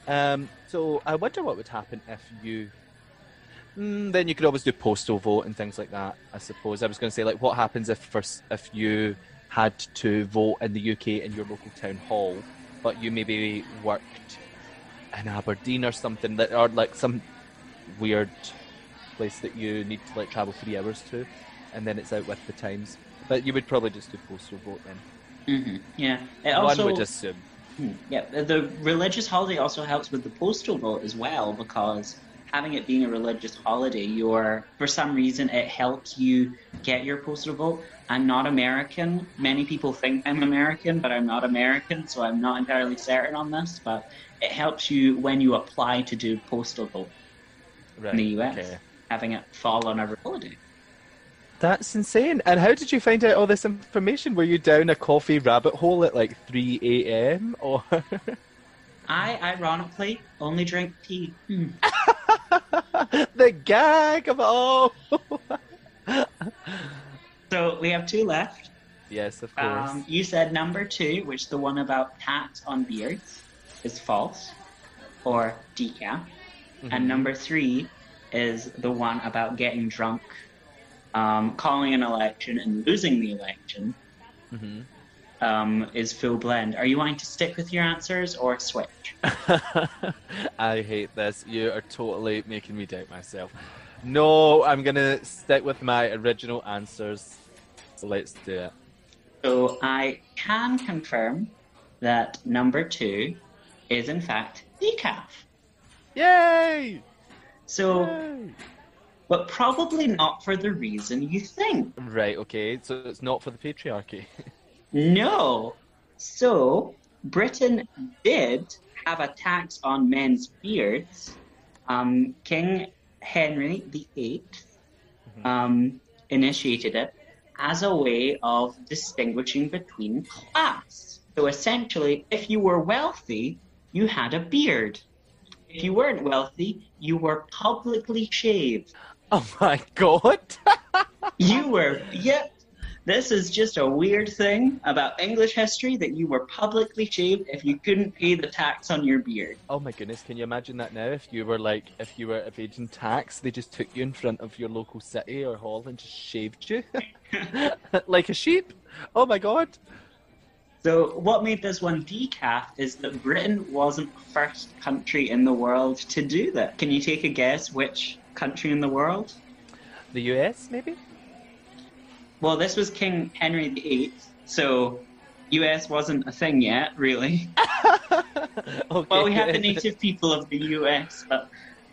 Um, so I wonder what would happen if you. Mm, then you could always do postal vote and things like that. I suppose I was going to say like what happens if first if you had to vote in the UK in your local town hall, but you maybe worked in Aberdeen or something that or like some weird place that you need to like travel three hours to, and then it's out with the times. But you would probably just do postal vote then. Mhm. yeah. It also, One would assume. Hmm, Yeah, the- the religious holiday also helps with the postal vote as well because having it being a religious holiday, you're for some reason it helps you get your postal vote. I'm not American. Many people think I'm American, but I'm not American, so I'm not entirely certain on this. But it helps you when you apply to do postal vote Right. in the US, Okay. having it fall on a holiday. That's insane. And how did you find out all this information? Were you down a coffee rabbit hole at like 3 a.m. or? I, ironically, only drink tea. Hmm. the gag of all. So we have two left. yes, of course. Um, you said number two, which the one about tats on beards, is false, or decaf. Mhm. And number three is the one about getting drunk, um, calling an election, and losing the election Mhm. um, is full blend. Are you wanting to stick with your answers or switch? I hate this. You are totally making me doubt myself. No, I'm gonna stick with my original answers. So let's do it. So I can confirm that number two is in fact decaf. Yay! So, Yay! But probably not for the reason you think. Right. Okay. So it's not for the patriarchy. No. So Britain did have a tax on men's beards. Um, King Henry VIII um, initiated it as a way of distinguishing between class. So essentially, if you were wealthy, you had a beard. If you weren't wealthy, you were publicly shaved. Oh my god! You were, yep. This is just a weird thing about English history that you were publicly shaved if you couldn't pay the tax on your beard. oh my goodness! Can you imagine that now? If you were like, if you were evading tax, they just took you in front of your local city or hall and just shaved you like a sheep. Oh my god! So, what made this one decaf is that Britain wasn't the first country in the world to do that. Can you take a guess which country in the world? The U.S. maybe? Well, this was King Henry VIII, so US wasn't a thing yet, really. okay. Well, we had the native people of the US, but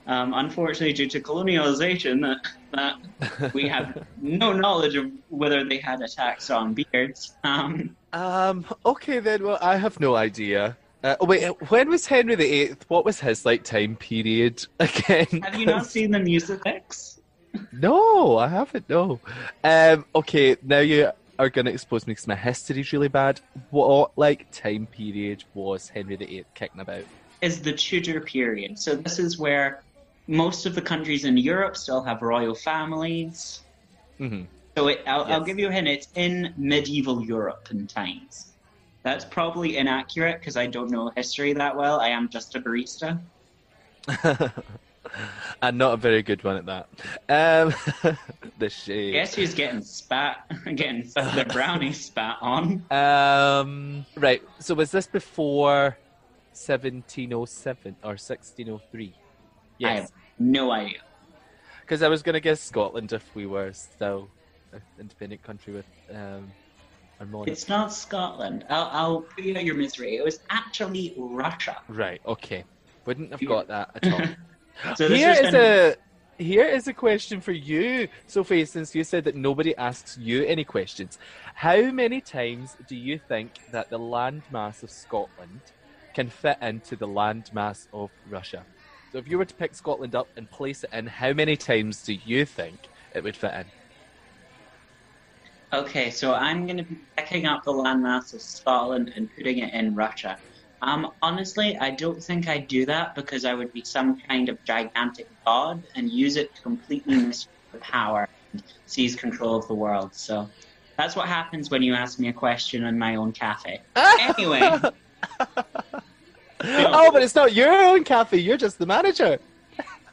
um, unfortunately, due to colonialization, that, that we have no knowledge of whether they had a tax on beards. Um, Um. Okay then. Well, I have no idea. Uh, oh, wait, when was Henry VIII? What was his like time period again? have you not seen the music No, I haven't. No. Um. Okay. Now you are going to expose me because my history's really bad. What like time period was Henry VIII kicking about? Is the Tudor period. So this is where most of the countries in Europe still have royal families. hmm So it, I'll, I'll give you a hint. It's in medieval European times. That's probably inaccurate because I don't know history that well. I am just a barista. and not a very good one at that. Um. the shade. Guess who's getting spat, getting the brownie spat on? Um. Right. So was this before 1707 or 1603? I Yes. have no idea. Because I was going to guess Scotland if we were still an independent country with um, It's not Scotland. I'll, I'll put you out your misery. It was actually Russia. Right. Okay. Wouldn't have got that at all. So this here is a here is a question for you, Sophie. Since you said that nobody asks you any questions, how many times do you think that the landmass of Scotland can fit into the landmass of Russia? So, if you were to pick Scotland up and place it in, how many times do you think it would fit in? Okay, so I'm going to be picking up the landmass of Scotland and putting it in Russia. Um, honestly, I don't think I'd do that because I would be some kind of gigantic god and use it to completely misuse the power and seize control of the world. So that's what happens when you ask me a question in my own cafe. Anyway, Oh, but it's not your own cafe. You're just the manager.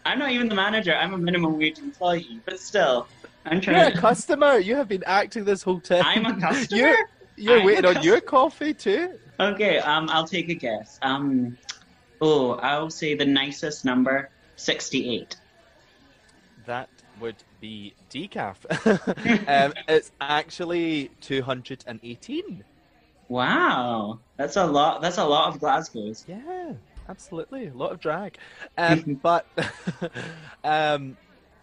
I'm not even the manager. I'm a minimum wage employee, but still, I'm You're trying a customer. You have been acting this whole time. I'm a customer. You're, you're I'm waiting on your coffee too. Okay, um, I'll take a guess. Um, oh, I'll say the nicest number, 68. That would be decaf. um, it's actually 218. Wow, that's a lot. That's a lot of Glasgow's. Yeah, absolutely. A lot of drag. Um, but um,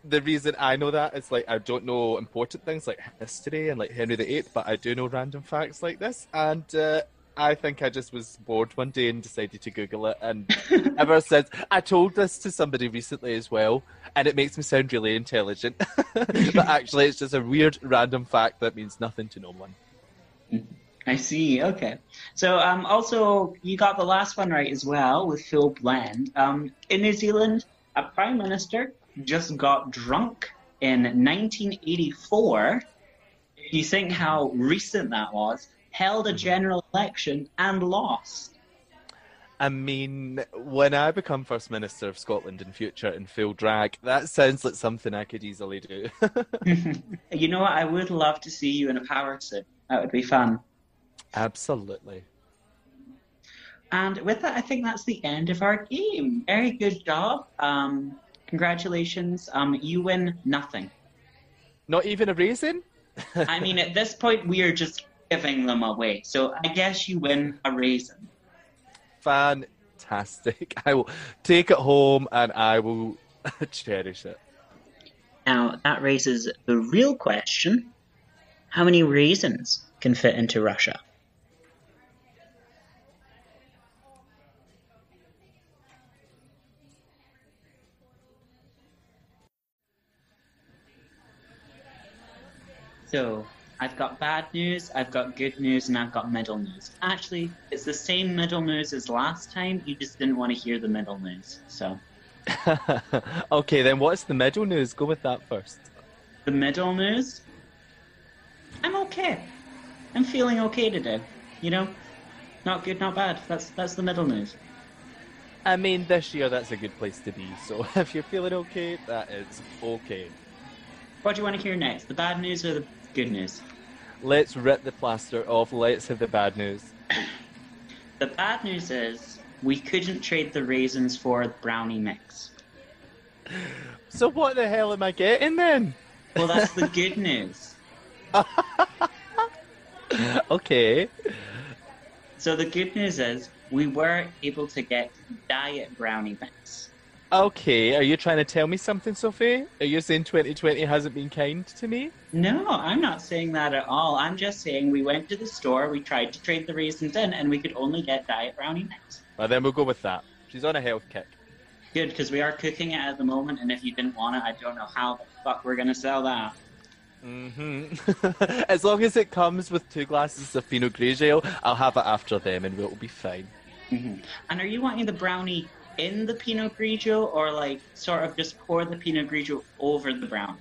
the reason I know that is like I don't know important things like history and like Henry VIII, but I do know random facts like this. And uh, I think I just was bored one day and decided to Google it, and ever since I told this to somebody recently as well, and it makes me sound really intelligent, but actually it's just a weird random fact that means nothing to no one. I see. Okay. So um, also you got the last one right as well with full blend. Um, in New Zealand, a prime minister just got drunk in 1984. If you think how recent that was, held a general election and lost. I mean, when I become First Minister of Scotland in future in full drag, that sounds like something I could easily do. you know what? I would love to see you in a power suit. That would be fun. Absolutely. And with that, I think that's the end of our game. Very good job. Um, congratulations. Um, you win nothing. Not even a raisin? I mean, at this point, we are just giving them away. So I guess you win a raisin. Fantastic. I will take it home and I will cherish it. Now, that raises the real question how many raisins can fit into Russia? So, I've got bad news, I've got good news, and I've got middle news. Actually, it's the same middle news as last time, you just didn't want to hear the middle news, so. okay, then what's the middle news? Go with that first. The middle news? I'm okay. I'm feeling okay today. You know? Not good, not bad. That's that's the middle news. I mean, this year that's a good place to be, so if you're feeling okay, that is okay. What do you want to hear next? The bad news or the good news? Let's rip the plaster off. Let's have the bad news. the bad news is we couldn't trade the raisins for the brownie mix. So what the hell am I getting then? Well, that's the good news. okay. So the good news is we were able to get diet brownie mix. Okay, are you trying to tell me something, Sophie? Are you saying 2020 hasn't been kind to me? No, I'm not saying that at all. I'm just saying we went to the store, we tried to trade the raisins in, and we could only get diet brownie mix. Well, then we'll go with that. She's on a health kick. Good, because we are cooking it at the moment, and if you didn't want it, I don't know how the fuck we're gonna sell that. Mm-hmm. as long as it comes with two glasses of Pinot Grigio, I'll have it after them, and we'll be fine. Mm-hmm. And are you wanting the brownie in the Pinot Grigio or like sort of just pour the Pinot Grigio over the brownie?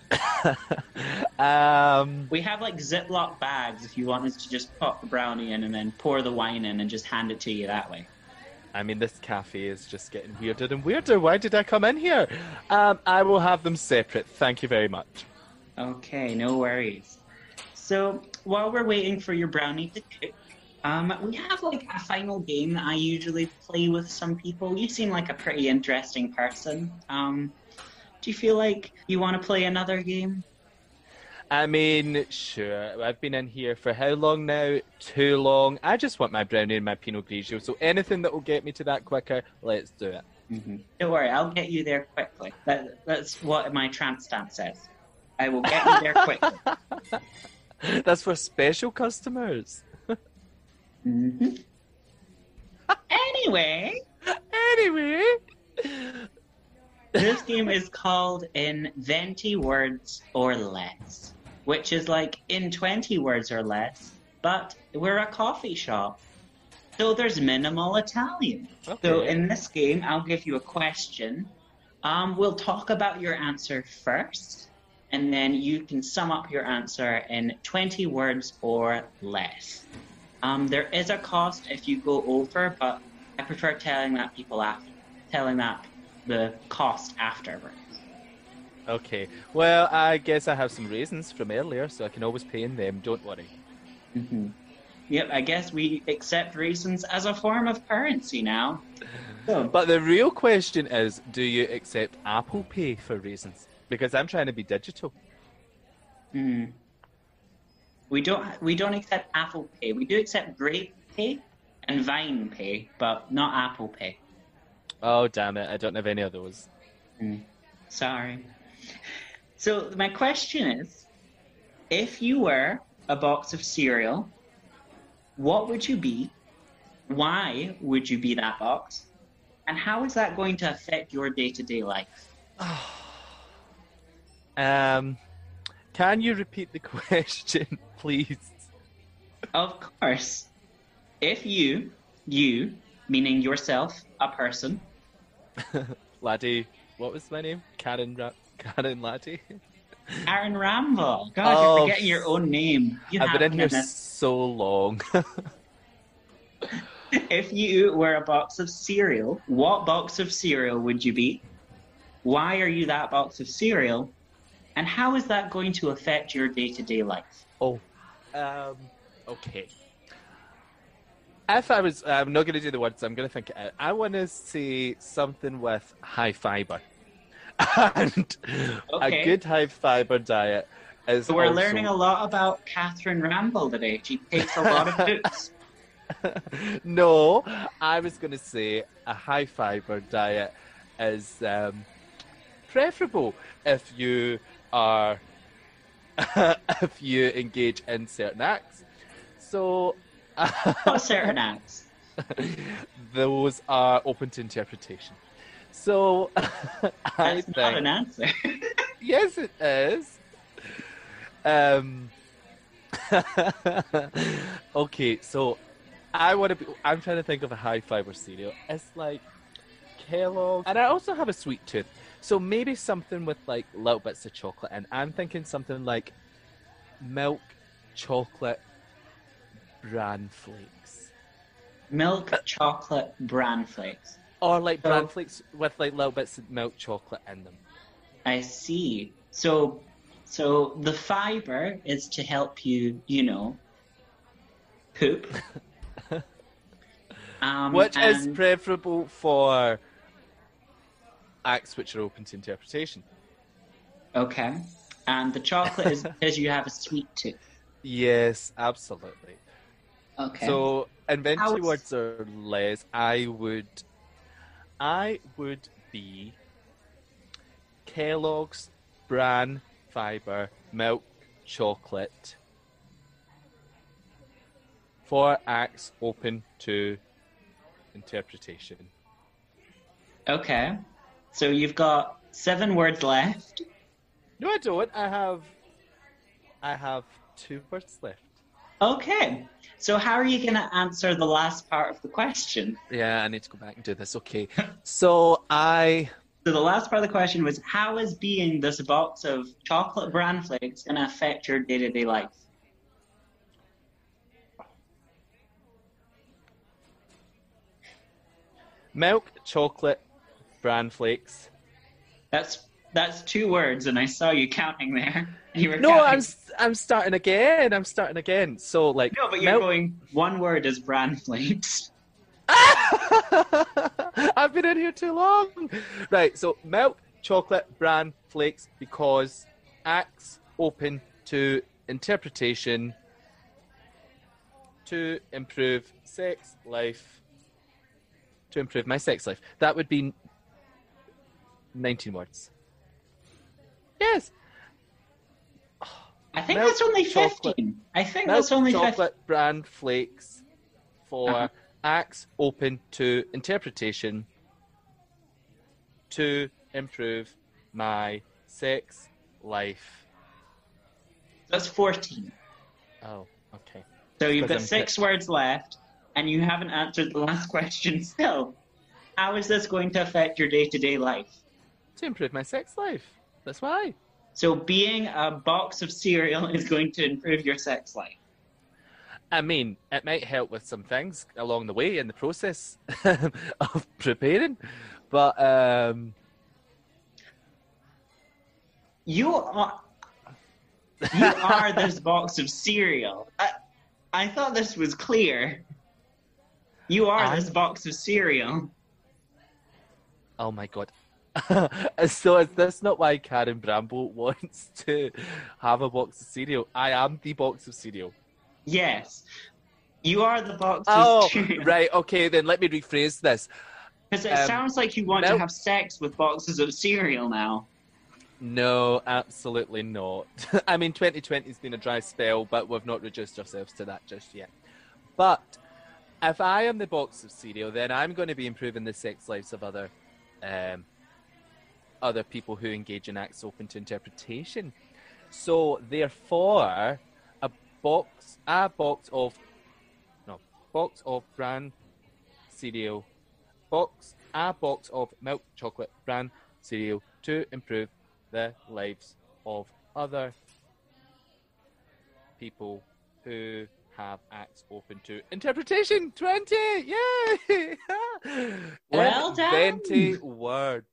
um, we have like Ziploc bags if you want us to just pop the brownie in and then pour the wine in and just hand it to you that way. I mean, this cafe is just getting weirder and weirder. Why did I come in here? Um, I will have them separate. Thank you very much. Okay, no worries. So while we're waiting for your brownie to cook, um, we have like a final game that I usually play with some people. You seem like a pretty interesting person. Um, do you feel like you want to play another game? I mean, sure. I've been in here for how long now? Too long. I just want my brownie and my Pinot Grigio. So anything that will get me to that quicker, let's do it. Mm-hmm. Don't worry, I'll get you there quickly. That, that's what my tramp stamp says. I will get you there quickly. that's for special customers. Mm-hmm. anyway. Anyway. this game is called in venti words or less, which is like in 20 words or less, but we're a coffee shop. So there's minimal Italian. Okay. So in this game, I'll give you a question. Um, we'll talk about your answer first, and then you can sum up your answer in 20 words or less. Um, there is a cost if you go over, but I prefer telling that people after, telling that the cost afterwards. Okay. Well, I guess I have some reasons from earlier, so I can always pay in them. Don't worry. Mm-hmm. Yep, I guess we accept reasons as a form of currency now. So. But the real question is, do you accept Apple Pay for reasons? Because I'm trying to be digital. Hmm. We don't we don't accept Apple Pay. We do accept Grape Pay and Vine Pay, but not Apple Pay. Oh damn it! I don't have any of those. Mm, sorry. So my question is, if you were a box of cereal, what would you be, Why would you be that box? And how is that going to affect your day to day life? um, can you repeat the question, please? Of course. If you, you, meaning yourself, a person, Laddie, what was my name? Karen, Ra- Karen Laddie. Aaron Ramble. God, Oh, you're forgetting your own name. You I've been in here so long. If you were a box of cereal, what box of cereal would you be? Why are you that box of cereal? And how is that going to affect your day to day life? oh, um, okay. If I was, I'm not going to do the words. I'm going to think it out. I want to say something with high fiber, and Okay. a good high fiber diet is. So we're also- learning a lot about Catherine Ramble today. She takes a lot of books. no, I was going to say a high fiber diet is um, preferable if you are if you engage in certain acts. So What certain acts? those are open to interpretation. So I That's think not an answer. yes, it is. Um. okay, so I want to be. I'm trying to think of a high fiber cereal. It's like Kellogg, and I also have a sweet tooth, so maybe something with like little bits of chocolate. And I'm thinking something like milk chocolate bran flakes, Milk chocolate bran flakes. or like bran flakes with like little bits of milk chocolate in them. I see. So, so the fiber is to help you, you know, poop. Um, Which is preferable for acts which are open to interpretation. okay, and the chocolate is because you have a sweet tooth. Yes, absolutely. Okay. So, inventory is- words or less, I would, I would be Kellogg's bran fiber milk chocolate for acts open to interpretation. okay. So you've got seven words left. No, I don't. I have, I have two words left. Okay. So how are you going to answer the last part of the question? Yeah, I need to go back and do this. Okay. So I So the last part of the question was, how is being this box of chocolate bran flakes going to affect your day-to-day life? milk chocolate bran flakes. That's that's two words, and I saw you counting there. You were No, counting. I'm s- I'm starting again. I'm starting again. So like no, but you're milk- going one word is bran flakes. I've been in here too long. Right, so milk chocolate bran flakes because acts open to interpretation to improve sex life to improve my sex life. That would be 19 words. Yes. I think Milk that's only fifteen. I think Milk that's only fifteen. chocolate bran flakes for Uh-huh. acts open to interpretation to improve my sex life. That's fourteen. Oh, okay. So you've got I'm six words left, and you haven't answered the last question still. How is this going to affect your day-to-day life? To improve my sex life. That's why. So being a box of cereal is going to improve your sex life. I mean, it might help with some things along the way in the process of preparing, but um, You are you are this box of cereal. I, I thought this was clear. You are I'm- this box of cereal. Oh my god. so is this not why Karen Bramble wants to have a box of cereal? I am the box of cereal. Yes. You are the box Oh, of cereal. right. Okay, then let me rephrase this. Because it Um, sounds like you want to have sex with boxes of cereal now. No, absolutely not. I mean, 2020 has been a dry spell, but we've not reduced ourselves to that just yet. But if I am the box of cereal, then I'm going to be improving the sex lives of other, um, other people who engage in acts open to interpretation. So therefore, a box, a box of, no, box of bran cereal, box, a box of milk chocolate bran cereal to improve the lives of other people who have acts open to interpretation. 20! Yay! Well done. 20 words.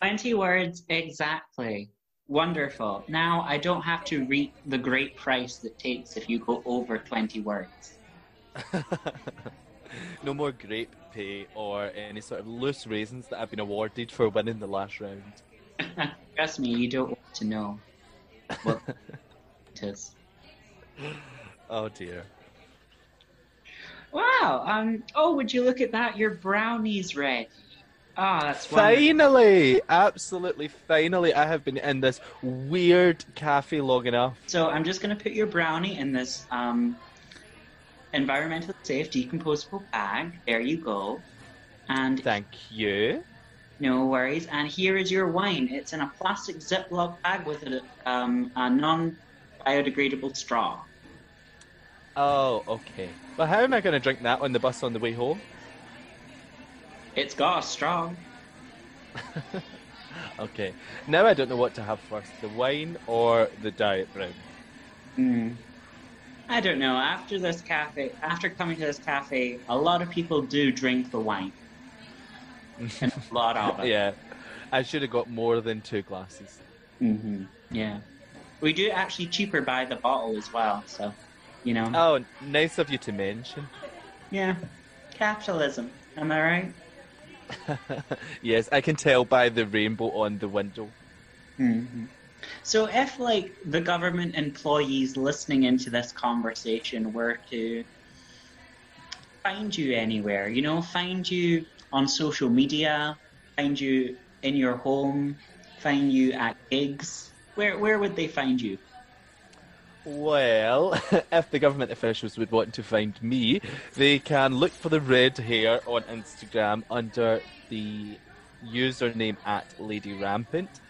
20 words exactly. Wonderful. Now I don't have to reap the great price that takes if you go over 20 words. no more grape pay or any sort of loose raisins that I've been awarded for winning the last round. Trust me, you don't want to know what it is. Oh dear. Wow. Um. Oh, would you look at that? Your brownies ready. Ah, that's wonderful. Finally! Absolutely finally, I have been in this weird cafe long enough. So I'm just going to put your brownie in this um, environmentally safe, decomposable bag. There you go. And Thank you. no worries. And here is your wine. It's in a plastic Ziploc bag with a, um, a non-biodegradable straw. Oh, okay. Well, how am I going to drink that on the bus on the way home? It's got a straw. okay. Now I don't know what to have first the wine or the diet brown. Hmm. I don't know. After this cafe, after coming to this cafe, a lot of people do drink the wine. And a lot of it. yeah. I should have got more than two glasses. hmm Yeah. We do actually cheaper by the bottle as well, so, you know. Oh, nice of you to mention. Yeah. Capitalism. Am I right? Yes, I can tell by the rainbow on the window. hmm So if like the government employees listening into this conversation were to find you anywhere, you know, find you on social media, find you in your home, find you at gigs, where where would they find you? Well, if the government officials would want to find me, they can look for the red hair on Instagram under the username at Lady Rampant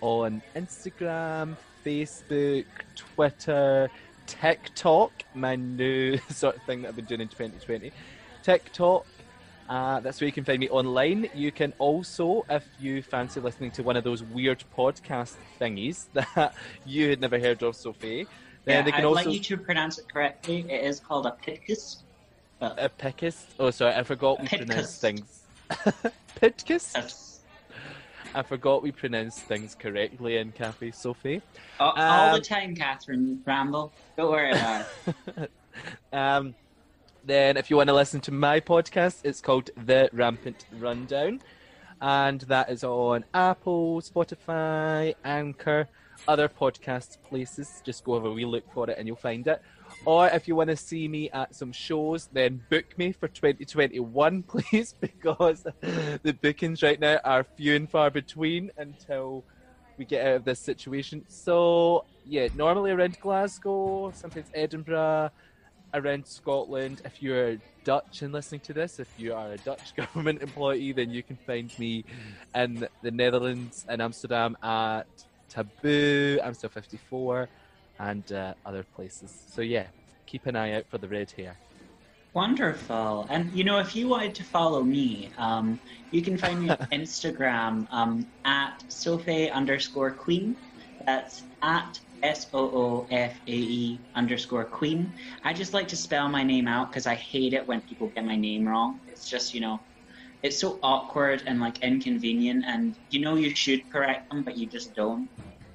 on Instagram, Facebook, Twitter, TikTok, my new sort of thing that I've been doing in 2020. TikTok, uh, that's where you can find me online. You can also, if you fancy listening to one of those weird podcast thingies that you had never heard of, Sophie, Yeah, they can I'd also like you to pronounce it correctly. It is called a pitkus. But a pickist. Oh, sorry, I forgot we Pitcast. pronounced things. That's I forgot we pronounced things correctly in Cafe Sophie. all, all the Um, time, Catherine Ramble. Don't worry about it. um, then, if you want to listen to my podcast, it's called The Rampant Rundown, and that is on Apple, Spotify, Anchor, other podcast places. Just go have a wee look for it, and you'll find it. Or if you want to see me at some shows, then book me for 2021, please, because the bookings right now are few and far between until we get out of this situation. So, yeah, normally around Glasgow, sometimes Edinburgh, around Scotland. If you're Dutch and listening to this, if you are a Dutch government employee, then you can find me in the Netherlands and Amsterdam at Taboo, Amsterdam 54, and uh, other places. So, yeah, keep an eye out for the red hair. Wonderful. And you know, if you wanted to follow me, um, you can find me on Instagram um, at Sophie underscore Queen. That's at S O O F A E underscore Queen. I just like to spell my name out because I hate it when people get my name wrong. It's just you know, it's so awkward and like inconvenient, and you know you should correct them, but you just don't.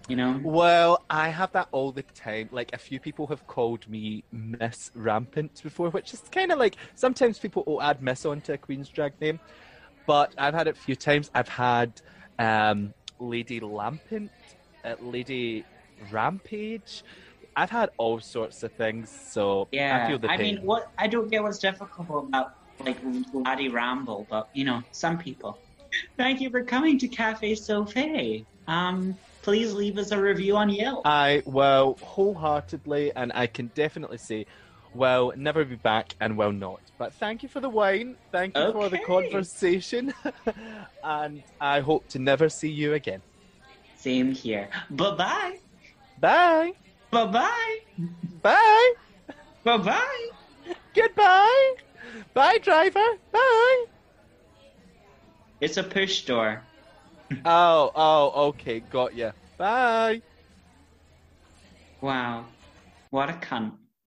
You know. Well, I have that all the time. Like, a few people have called me Miss Rampant before, which is kind of like sometimes people will add Miss onto a Queen's drag name, but I've had it a few times. I've had um, Lady Lampant, uh, Lady Rampage. I've had all sorts of things, so Yeah, I feel the I mean, what I don't get what's difficult about like Laddie Ramble, but you know, some people. Thank you for coming to Cafe Sophie. Um, please leave us a review on Yelp. I will wholeheartedly, and I can definitely say will never be back and will not. But thank you for the wine. Thank you for the conversation. and I hope to never see you again. Same here. Bye-bye. Bye. Bye-bye. Bye. Bye-bye. Goodbye. Bye, driver. Bye. It's a push door. Oh, oh, okay. Got ya. Bye. Wow. What a cunt.